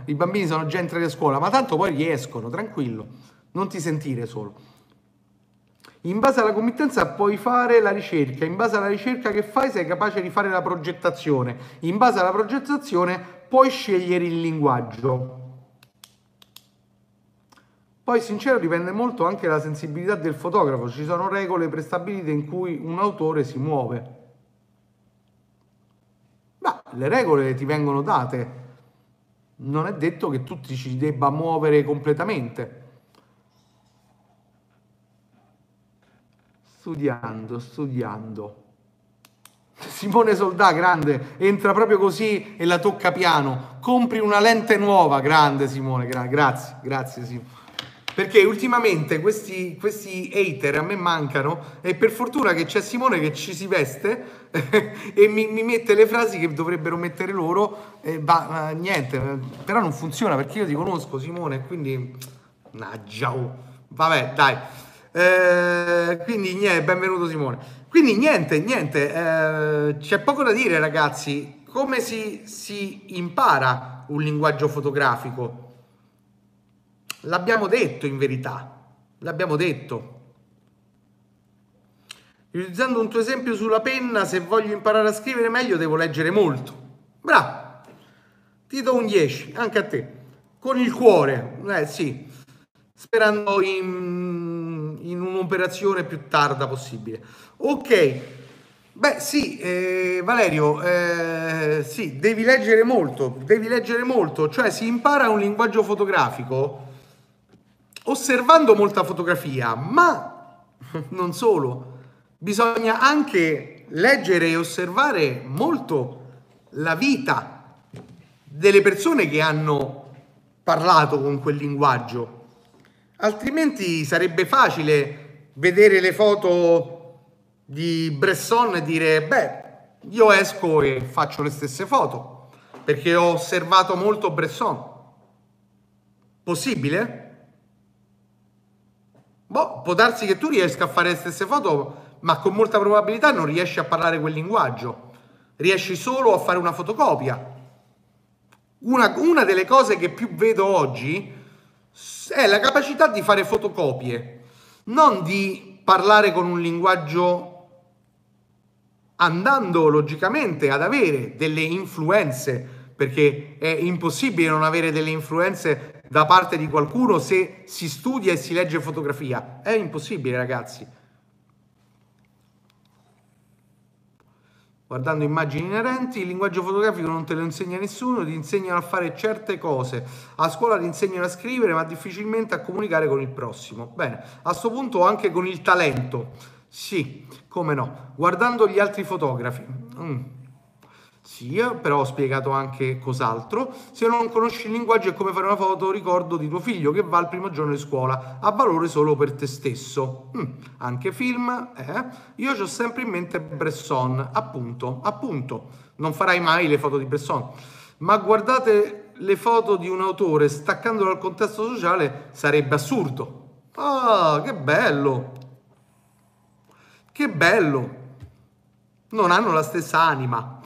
A: I bambini sono già entrati a scuola, ma tanto poi riescono, tranquillo, non ti sentire solo. In base alla committenza puoi fare la ricerca, in base alla ricerca che fai sei capace di fare la progettazione, in base alla progettazione puoi scegliere il linguaggio. Poi sincero dipende molto anche dalla sensibilità del fotografo, ci sono regole prestabilite in cui un autore si muove. Ma le regole ti vengono date, non è detto che tu ti ci debba muovere completamente. Studiando, studiando. Simone Soldà, grande, entra proprio così e la tocca piano. Compri una lente nuova, grande Simone, gra- grazie, grazie Simone. Perché ultimamente questi, questi hater a me mancano e per fortuna che c'è Simone che ci si veste e mi, mi, mette le frasi che dovrebbero mettere loro, e bah, niente, però non funziona perché io ti conosco Simone, quindi... Naggiau. Vabbè, dai. Eh, quindi niente, benvenuto Simone. Quindi niente, niente, eh, c'è poco da dire ragazzi. Come si, si impara un linguaggio fotografico? L'abbiamo detto in verità, l'abbiamo detto. Utilizzando un tuo esempio sulla penna, se voglio imparare a scrivere meglio devo leggere molto. Bravo, ti do un 10, anche a te. Con il cuore, eh sì, sperando in, in un'operazione più tarda possibile. Ok, beh sì, eh, Valerio, eh, sì, devi leggere molto, devi leggere molto, cioè si impara un linguaggio fotografico osservando molta fotografia, ma non solo, bisogna anche leggere e osservare molto la vita delle persone che hanno parlato con quel linguaggio. Altrimenti sarebbe facile vedere le foto di Bresson e dire, beh, io esco e faccio le stesse foto, perché ho osservato molto Bresson. Possibile? Boh, può darsi che tu riesca a fare le stesse foto, ma con molta probabilità non riesci a parlare quel linguaggio. Riesci solo a fare una fotocopia. Una, una delle cose che più vedo oggi è la capacità di fare fotocopie, non di parlare con un linguaggio andando logicamente ad avere delle influenze, perché è impossibile non avere delle influenze da parte di qualcuno se si studia e si legge fotografia. È impossibile, ragazzi. Guardando immagini inerenti, il linguaggio fotografico non te lo insegna nessuno, ti insegnano a fare certe cose. A scuola ti insegnano a scrivere, ma difficilmente a comunicare con il prossimo. Bene, a questo punto anche con il talento sì, come no. Guardando gli altri fotografi. Mm. Sì, però ho spiegato anche cos'altro. Se non conosci il linguaggio è come fare una foto ricordo di tuo figlio che va al primo giorno di scuola, ha valore solo per te stesso. Mm. Anche film, eh? Io ho sempre in mente Bresson, appunto, appunto. Non farai mai le foto di Bresson. Ma guardate le foto di un autore staccandolo dal contesto sociale sarebbe assurdo. Ah, che bello! Che bello! Non hanno la stessa anima.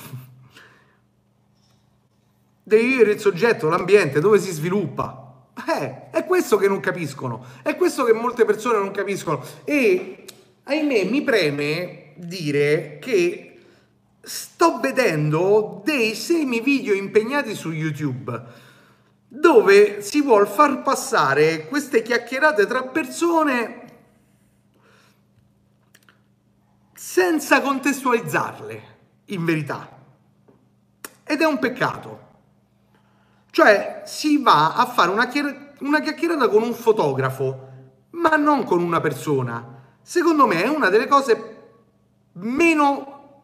A: Devi vivere il soggetto, l'ambiente, dove si sviluppa. Eh, è questo che non capiscono, è questo che molte persone non capiscono. E ahimè mi preme dire che sto vedendo dei semi video impegnati su YouTube dove si vuol far passare queste chiacchierate tra persone senza contestualizzarle, in verità. Ed è un peccato. Cioè si va a fare una, chiar- una chiacchierata con un fotografo, ma non con una persona. Secondo me è una delle cose meno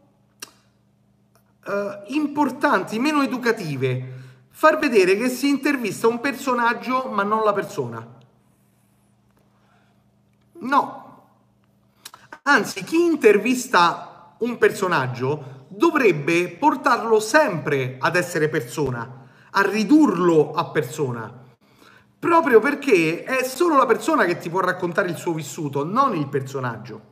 A: uh, importanti, meno educative. Far vedere che si intervista un personaggio ma non la persona. No, Anzi, chi intervista un personaggio dovrebbe portarlo sempre ad essere persona, a ridurlo a persona. Proprio perché è solo la persona che ti può raccontare il suo vissuto, non il personaggio.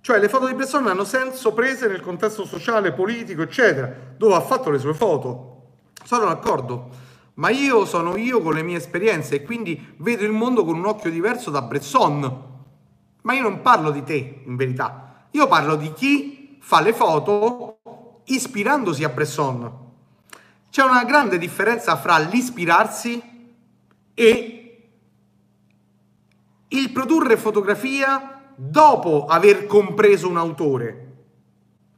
A: Cioè le foto di persona hanno senso prese nel contesto sociale, politico, eccetera, dove ha fatto le sue foto. Sono d'accordo ma io sono io con le mie esperienze e quindi vedo il mondo con un occhio diverso da Bresson. Ma io non parlo di te, in verità. Io parlo di chi fa le foto ispirandosi a Bresson. C'è una grande differenza fra l'ispirarsi e il produrre fotografia dopo aver compreso un autore.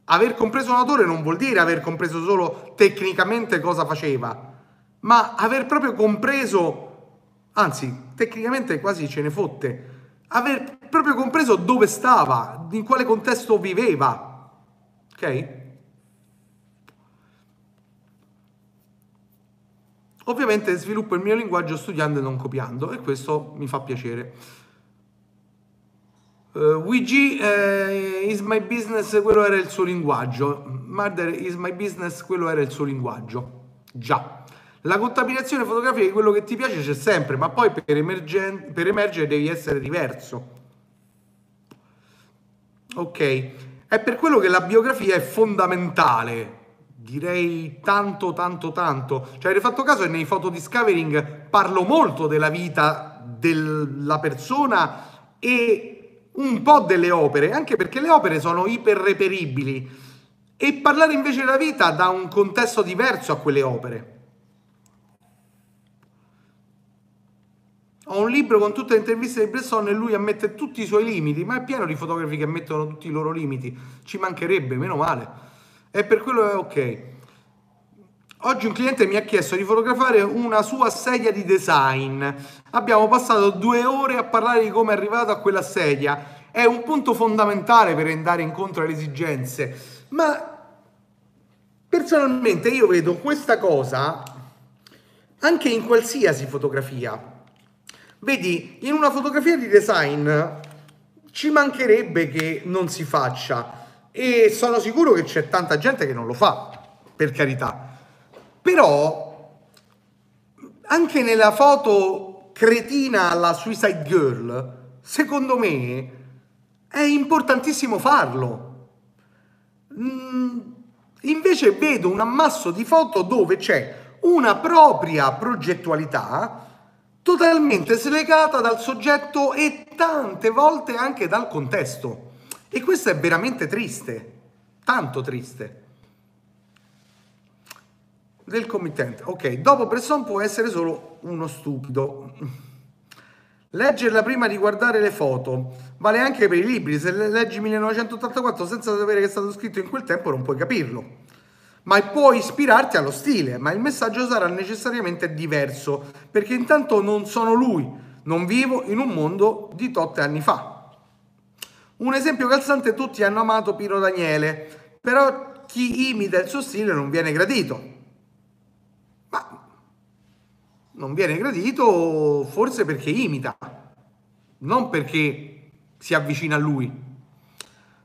A: Aver compreso un autore non vuol dire aver compreso solo tecnicamente cosa faceva, ma aver proprio compreso, anzi tecnicamente quasi ce ne fotte, aver proprio compreso dove stava, in quale contesto viveva, ok? Ovviamente sviluppo il mio linguaggio studiando e non copiando e questo mi fa piacere. Uh, WG uh, is my business, quello era il suo linguaggio. Murder is my business, quello era il suo linguaggio. Già. La contaminazione fotografica di quello che ti piace c'è sempre, ma poi per, emergen- per emergere devi essere diverso. Ok, è per quello che la biografia è fondamentale. Direi tanto, tanto, tanto. Cioè, avete fatto caso che nei photodiscovering parlo molto della vita della persona e un po' delle opere, anche perché le opere sono iperreperibili. E parlare invece della vita dà un contesto diverso a quelle opere. Ho un libro con tutte le interviste di Bresson e lui ammette tutti i suoi limiti, ma è pieno di fotografi che ammettono tutti i loro limiti. Ci mancherebbe, meno male. E per quello è ok. Oggi un cliente mi ha chiesto di fotografare una sua sedia di design. Abbiamo passato due ore a parlare di come è arrivato a quella sedia. È un punto fondamentale per andare incontro alle esigenze. Ma personalmente io vedo questa cosa anche in qualsiasi fotografia. Vedi, in una fotografia di design ci mancherebbe che non si faccia e sono sicuro che c'è tanta gente che non lo fa, per carità. Però anche nella foto cretina alla Suicide Girl, secondo me è importantissimo farlo. Mm, invece vedo un ammasso di foto dove c'è una propria progettualità totalmente slegata dal soggetto e tante volte anche dal contesto. E questo è veramente triste, tanto triste del committente. Ok, dopo Bresson può essere solo uno stupido. Leggerla prima di guardare le foto vale anche per i libri. Se leggi 1984 senza sapere che è stato scritto in quel tempo non puoi capirlo. Ma puoi ispirarti allo stile, ma il messaggio sarà necessariamente diverso, perché intanto non sono lui, non vivo in un mondo di totte anni fa. Un esempio calzante, tutti hanno amato Pino Daniele, però chi imita il suo stile non viene gradito ma non viene gradito forse perché imita, non perché si avvicina a lui.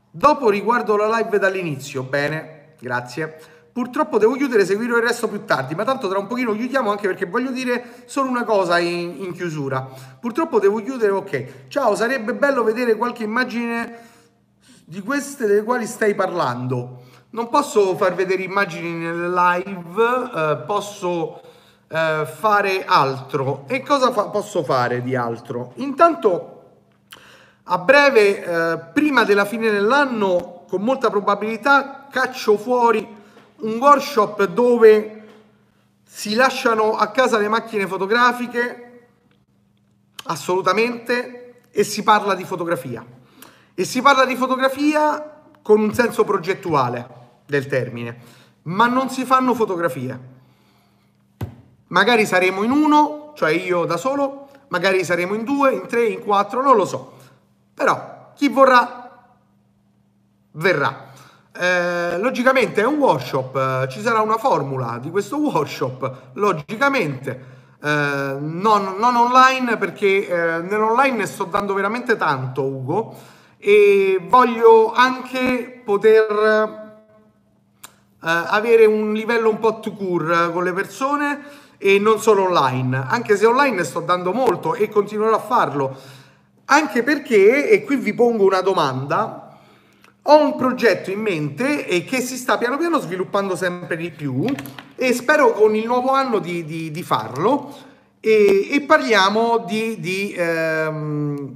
A: Dopo riguardo la live dall'inizio, bene, grazie. Purtroppo devo chiudere, seguirò il resto più tardi, ma tanto tra un pochino chiudiamo anche perché voglio dire solo una cosa in, in chiusura. Purtroppo devo chiudere, ok. Ciao, sarebbe bello vedere qualche immagine di queste delle quali stai parlando. Non posso far vedere immagini nel live, eh, posso eh, fare altro. E cosa fa- posso fare di altro? Intanto, a breve, eh, prima della fine dell'anno, con molta probabilità, caccio fuori un workshop dove si lasciano a casa le macchine fotografiche, assolutamente, e si parla di fotografia. E si parla di fotografia con un senso progettuale del termine, ma non si fanno fotografie. Magari saremo in uno, cioè io da solo, magari saremo in due, in tre, in quattro, non lo so. Però chi vorrà verrà. Eh, logicamente è un workshop, eh, ci sarà una formula di questo workshop, logicamente eh, non, non, online perché eh, nell'online sto dando veramente tanto Ugo e voglio anche poter eh, avere un livello un po' to cure con le persone e non solo online, anche se online sto dando molto e continuerò a farlo, anche perché, e qui vi pongo una domanda, ho un progetto in mente e che si sta piano piano sviluppando sempre di più e spero con il nuovo anno di, di, di farlo e, e, parliamo di, di ehm,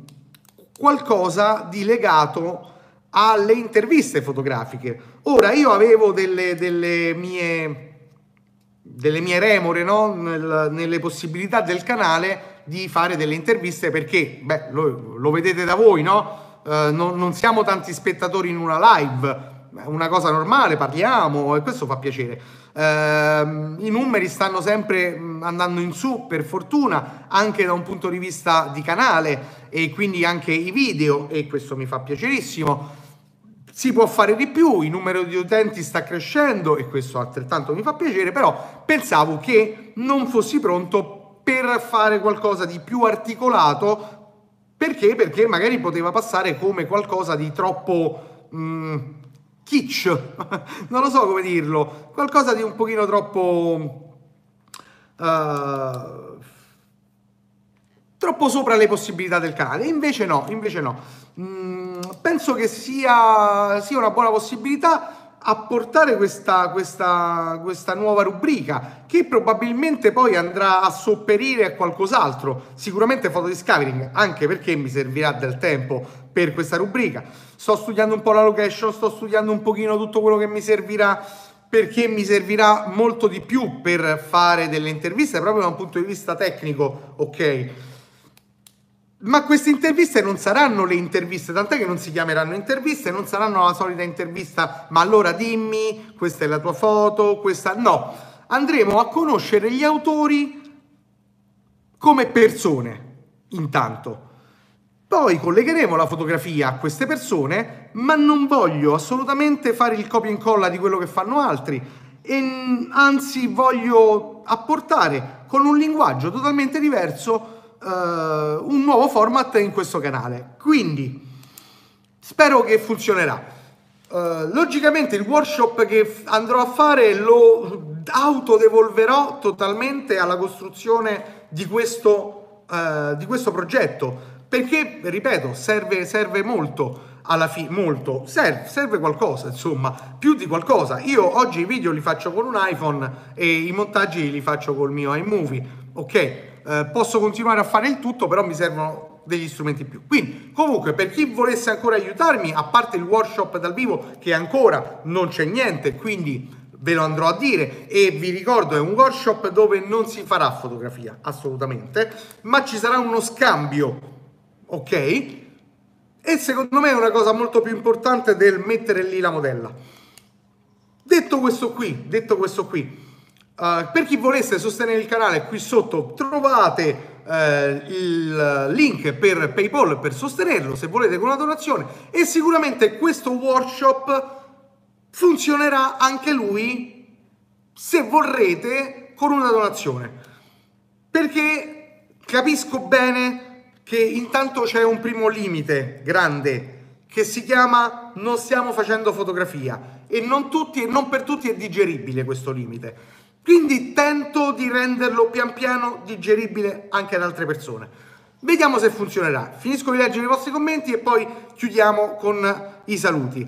A: qualcosa di legato alle interviste fotografiche. Ora, io avevo delle, delle mie delle mie remore no? Nel, nelle possibilità del canale di fare delle interviste perché, beh, lo, lo vedete da voi, no? Uh, non, non, siamo tanti spettatori in una live, una cosa normale, parliamo e questo fa piacere. Uh, I numeri stanno sempre andando in su, per fortuna, anche da un punto di vista di canale e quindi anche i video e questo mi fa piacerissimo. Si può fare di più, il numero di utenti sta crescendo e questo altrettanto mi fa piacere, però pensavo che non fossi pronto per fare qualcosa di più articolato perché? Perché magari poteva passare come qualcosa di troppo mm, kitsch, non lo so come dirlo, qualcosa di un pochino troppo... Uh, troppo sopra le possibilità del canale. Invece no, invece no. Mm, penso che sia, sia, una buona possibilità apportare questa, questa, questa nuova rubrica che probabilmente poi andrà a sopperire a qualcos'altro. Sicuramente foto discovering, anche perché mi servirà del tempo per questa rubrica. Sto studiando un po' la location, sto studiando un pochino tutto quello che mi servirà perché mi servirà molto di più per fare delle interviste proprio da un punto di vista tecnico, ok? Ma queste interviste non saranno le interviste, tant'è che non si chiameranno interviste, non saranno la solita intervista, ma allora dimmi, questa è la tua foto, questa no. andremo a conoscere gli autori come persone, intanto. Poi collegheremo la fotografia a queste persone, ma non voglio assolutamente fare il copia e incolla di quello che fanno altri, e anzi voglio apportare con un linguaggio totalmente diverso uh, un nuovo format in questo canale. Quindi spero che funzionerà. Uh, logicamente il workshop che andrò a fare lo autodevolverò totalmente alla costruzione di questo, uh, di questo progetto perché, ripeto, serve, serve molto alla fine, molto, serve, serve, qualcosa, insomma, più di qualcosa. Io oggi i video li faccio con un iPhone e i montaggi li faccio col mio iMovie, ok? Eh, posso continuare a fare il tutto, però mi servono degli strumenti in più. Quindi, comunque, per chi volesse ancora aiutarmi, a parte il workshop dal vivo, che ancora non c'è niente, quindi ve lo andrò a dire. E vi ricordo è un workshop dove non si farà fotografia assolutamente ma ci sarà uno scambio ok? E secondo me è una cosa molto più importante del mettere lì la modella. Detto questo qui detto questo qui uh, per chi volesse sostenere il canale qui sotto trovate eh, il link per PayPal per sostenerlo se volete con una donazione. E sicuramente questo workshop funzionerà anche lui se vorrete con una donazione. Perché capisco bene che intanto c'è un primo limite grande che si chiama non stiamo facendo fotografia e non tutti e non per tutti è digeribile questo limite quindi tento di renderlo pian piano digeribile anche ad altre persone. Vediamo se funzionerà. Finisco di leggere i vostri commenti e poi chiudiamo con i saluti.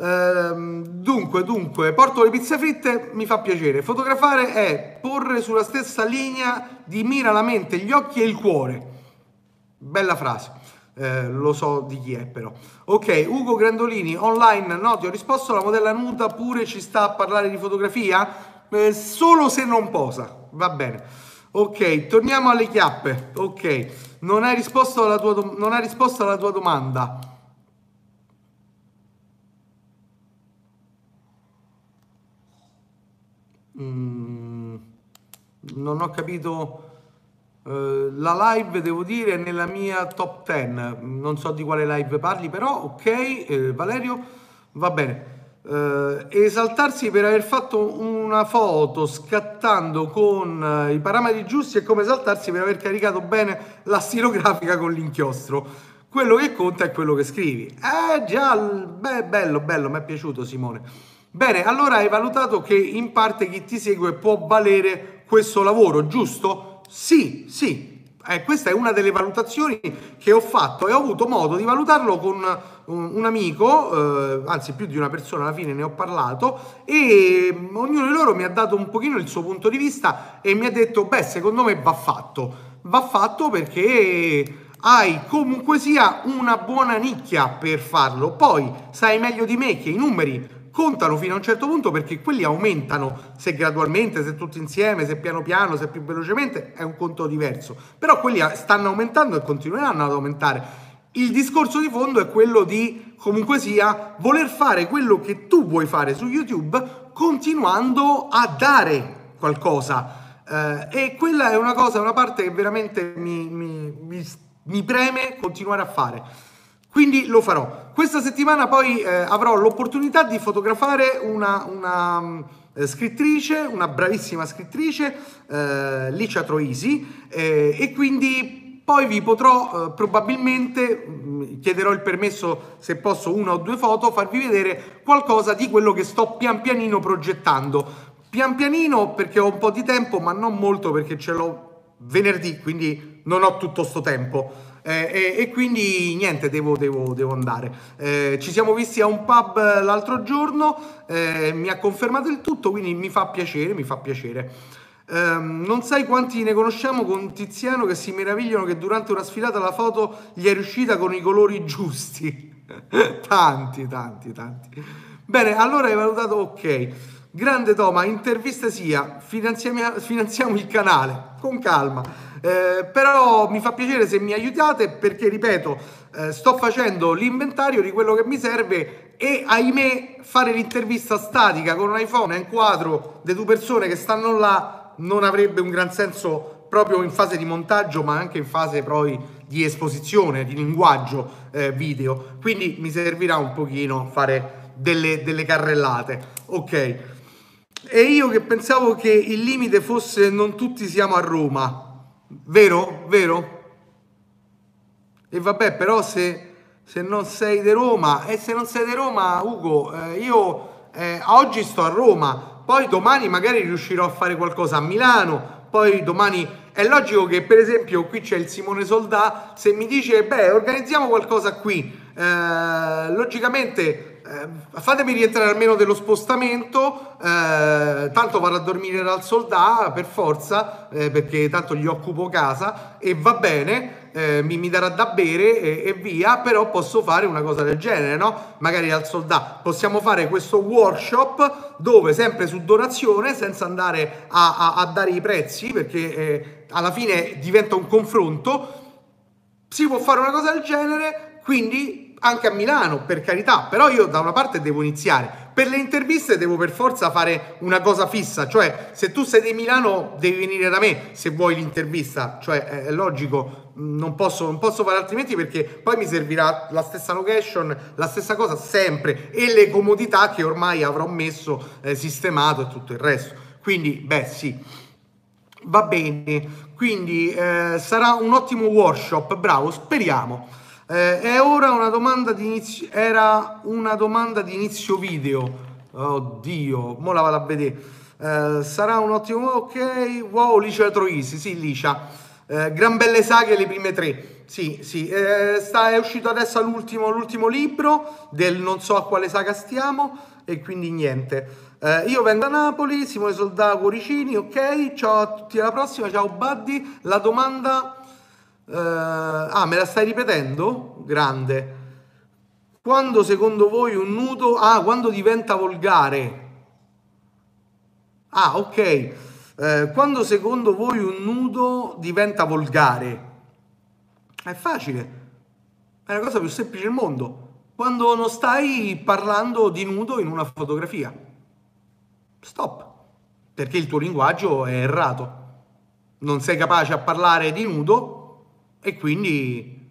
A: Ehm, dunque, dunque, porto le pizze fritte, mi fa piacere. Fotografare è porre sulla stessa linea di mira la mente, gli occhi e il cuore. Bella frase. Eh, lo so di chi è però. Ok, Ugo Grandolini, online, no, ti ho risposto, la modella nuda pure ci sta a parlare di fotografia? Eh, solo se non posa, va bene. Ok, torniamo alle chiappe. Ok, non hai risposto alla tua, non hai risposto alla tua domanda. Mm, non ho capito. Uh, la live devo dire è nella mia top 10 non so di quale live parli però ok eh, Valerio va bene Uh, esaltarsi per aver fatto una foto scattando con uh, i parametri giusti è come esaltarsi per aver caricato bene la stilografica con l'inchiostro. Quello che conta è quello che scrivi. Eh già, beh, bello, bello, mi è piaciuto Simone. Bene, allora hai valutato che in parte chi ti segue può valere questo lavoro, giusto? Sì, sì, eh, questa è una delle valutazioni che ho fatto e ho avuto modo di valutarlo con un, un amico, eh, anzi più di una persona alla fine ne ho parlato e ognuno di loro mi ha dato un pochino il suo punto di vista e mi ha detto beh secondo me va fatto, va fatto perché hai comunque sia una buona nicchia per farlo, poi sai meglio di me che i numeri contano fino a un certo punto perché quelli aumentano, se gradualmente, se tutti insieme, se piano piano, se più velocemente, è un conto diverso. Però quelli stanno aumentando e continueranno ad aumentare. Il discorso di fondo è quello di, comunque sia, voler fare quello che tu vuoi fare su YouTube continuando a dare qualcosa. Eh, e quella è una cosa, una parte che veramente mi, mi, mi, mi preme continuare a fare. Quindi lo farò. Questa settimana poi eh, avrò l'opportunità di fotografare una, una eh, scrittrice, una bravissima scrittrice, eh, Licia Troisi, eh, e quindi poi vi potrò eh, probabilmente, mh, mm, chiederò il permesso se posso una o due foto, farvi vedere qualcosa di quello che sto pian pianino progettando. Pian pianino perché ho un po' di tempo, ma non molto perché ce l'ho venerdì, quindi non ho tutto sto tempo. Eh, e, e, quindi niente, devo, devo, devo andare. Eh, ci siamo visti a un pub l'altro giorno, eh, mi ha confermato il tutto, quindi mi fa piacere, mi fa piacere. Um, non sai quanti ne conosciamo con Tiziano che si meravigliano che durante una sfilata la foto gli è riuscita con i colori giusti. tanti, tanti, tanti. Bene, allora hai valutato ok. Grande Toma, intervista sia, finanziamo, finanziamo il canale, con calma. Eh, però mi fa piacere se mi aiutate perché, ripeto, eh, sto facendo l'inventario di quello che mi serve e ahimè fare l'intervista statica con un iPhone a inquadro di due persone che stanno là non avrebbe un gran senso proprio in fase di montaggio ma anche in fase poi di esposizione, di linguaggio eh, video. Quindi mi servirà un pochino fare delle, delle carrellate. Ok. E io che pensavo che il limite fosse non tutti siamo a Roma. Vero? Vero? E vabbè, però se, se non sei di Roma, e se non sei di Roma, Ugo, eh, io eh, oggi sto a Roma, poi domani magari riuscirò a fare qualcosa a Milano, poi domani è logico che per esempio qui c'è il Simone Soldà, se mi dice beh organizziamo qualcosa qui, eh, logicamente eh, fatemi rientrare almeno dello spostamento, eh, tanto vado a dormire dal soldato per forza, eh, perché tanto gli occupo casa e va bene, eh, mi, mi, darà da bere e, e, via, però posso fare una cosa del genere, no? Magari al soldato possiamo fare questo workshop dove sempre su donazione, senza andare a, a, a dare i prezzi, perché eh, alla fine diventa un confronto, si può fare una cosa del genere, quindi anche a Milano, per carità, però io da una parte devo iniziare. Per le interviste devo per forza fare una cosa fissa, cioè se tu sei di Milano devi venire da me se vuoi l'intervista, cioè è logico, non posso, non posso fare altrimenti perché poi mi servirà la stessa location, la stessa cosa sempre e le comodità che ormai avrò messo, eh, sistemato e tutto il resto. Quindi, beh sì, va bene, quindi eh, sarà un ottimo workshop, bravo, speriamo. Eh, è ora una domanda di inizio, era una domanda di inizio video. Oddio, mo la vado a vedere. Eh, sarà un ottimo, ok. Wow, Licia Troisi, sì, Licia. Eh, gran belle saghe le prime tre. Sì, sì, eh, sta, è uscito adesso l'ultimo, l'ultimo libro del non so a quale saga stiamo e quindi niente. Eh, io vengo a Napoli, Simone Soldà Cuoricini, ok, ciao a tutti alla prossima, ciao Buddy. La domanda Uh, ah, me la stai ripetendo? Grande. Quando secondo voi un nudo... Ah, quando diventa volgare. Ah, ok. Uh, quando secondo voi un nudo diventa volgare? È facile. È la cosa più semplice del mondo. Quando non stai parlando di nudo in una fotografia. Stop. Perché il tuo linguaggio è errato. Non sei capace a parlare di nudo e quindi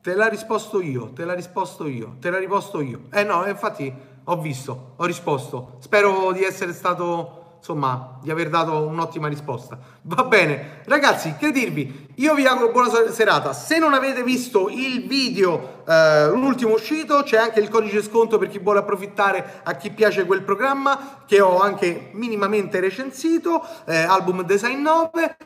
A: te l'ha risposto io, te l'ha risposto io, te l'ha risposto io. Eh no, infatti ho visto, ho risposto. Spero di essere stato, insomma, di aver dato un'ottima risposta. Va bene, ragazzi, che dirvi? Io vi auguro buona serata. Se non avete visto il video, eh, l'ultimo uscito, c'è anche il codice sconto per chi vuole approfittare, a chi piace quel programma, che ho anche minimamente recensito, eh, Album Design 9.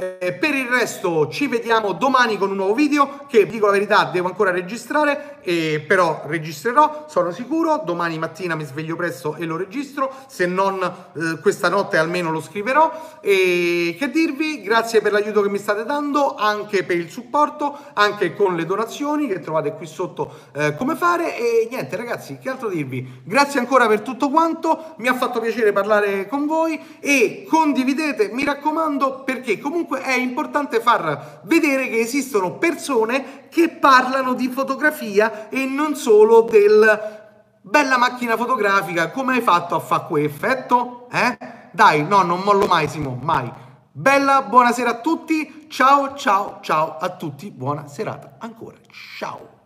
A: Eh, per il resto ci vediamo domani con un nuovo video che dico la verità devo ancora registrare eh, però registrerò sono sicuro. Domani mattina mi sveglio presto e lo registro. Se non eh, questa notte almeno lo scriverò. E che dirvi grazie per l'aiuto che mi state dando anche per il supporto anche con le donazioni che trovate qui sotto eh, come fare. E niente ragazzi che altro dirvi? Grazie ancora per tutto quanto mi ha fatto piacere parlare con voi e condividete mi raccomando perché comunque comunque è importante far vedere che esistono persone che parlano di fotografia e non solo del bella macchina fotografica, come hai fatto a fare quell'effetto? Eh? Dai, no, non mollo mai Simo, mai. Bella, buonasera a tutti, ciao ciao ciao a tutti, buona serata ancora, ciao.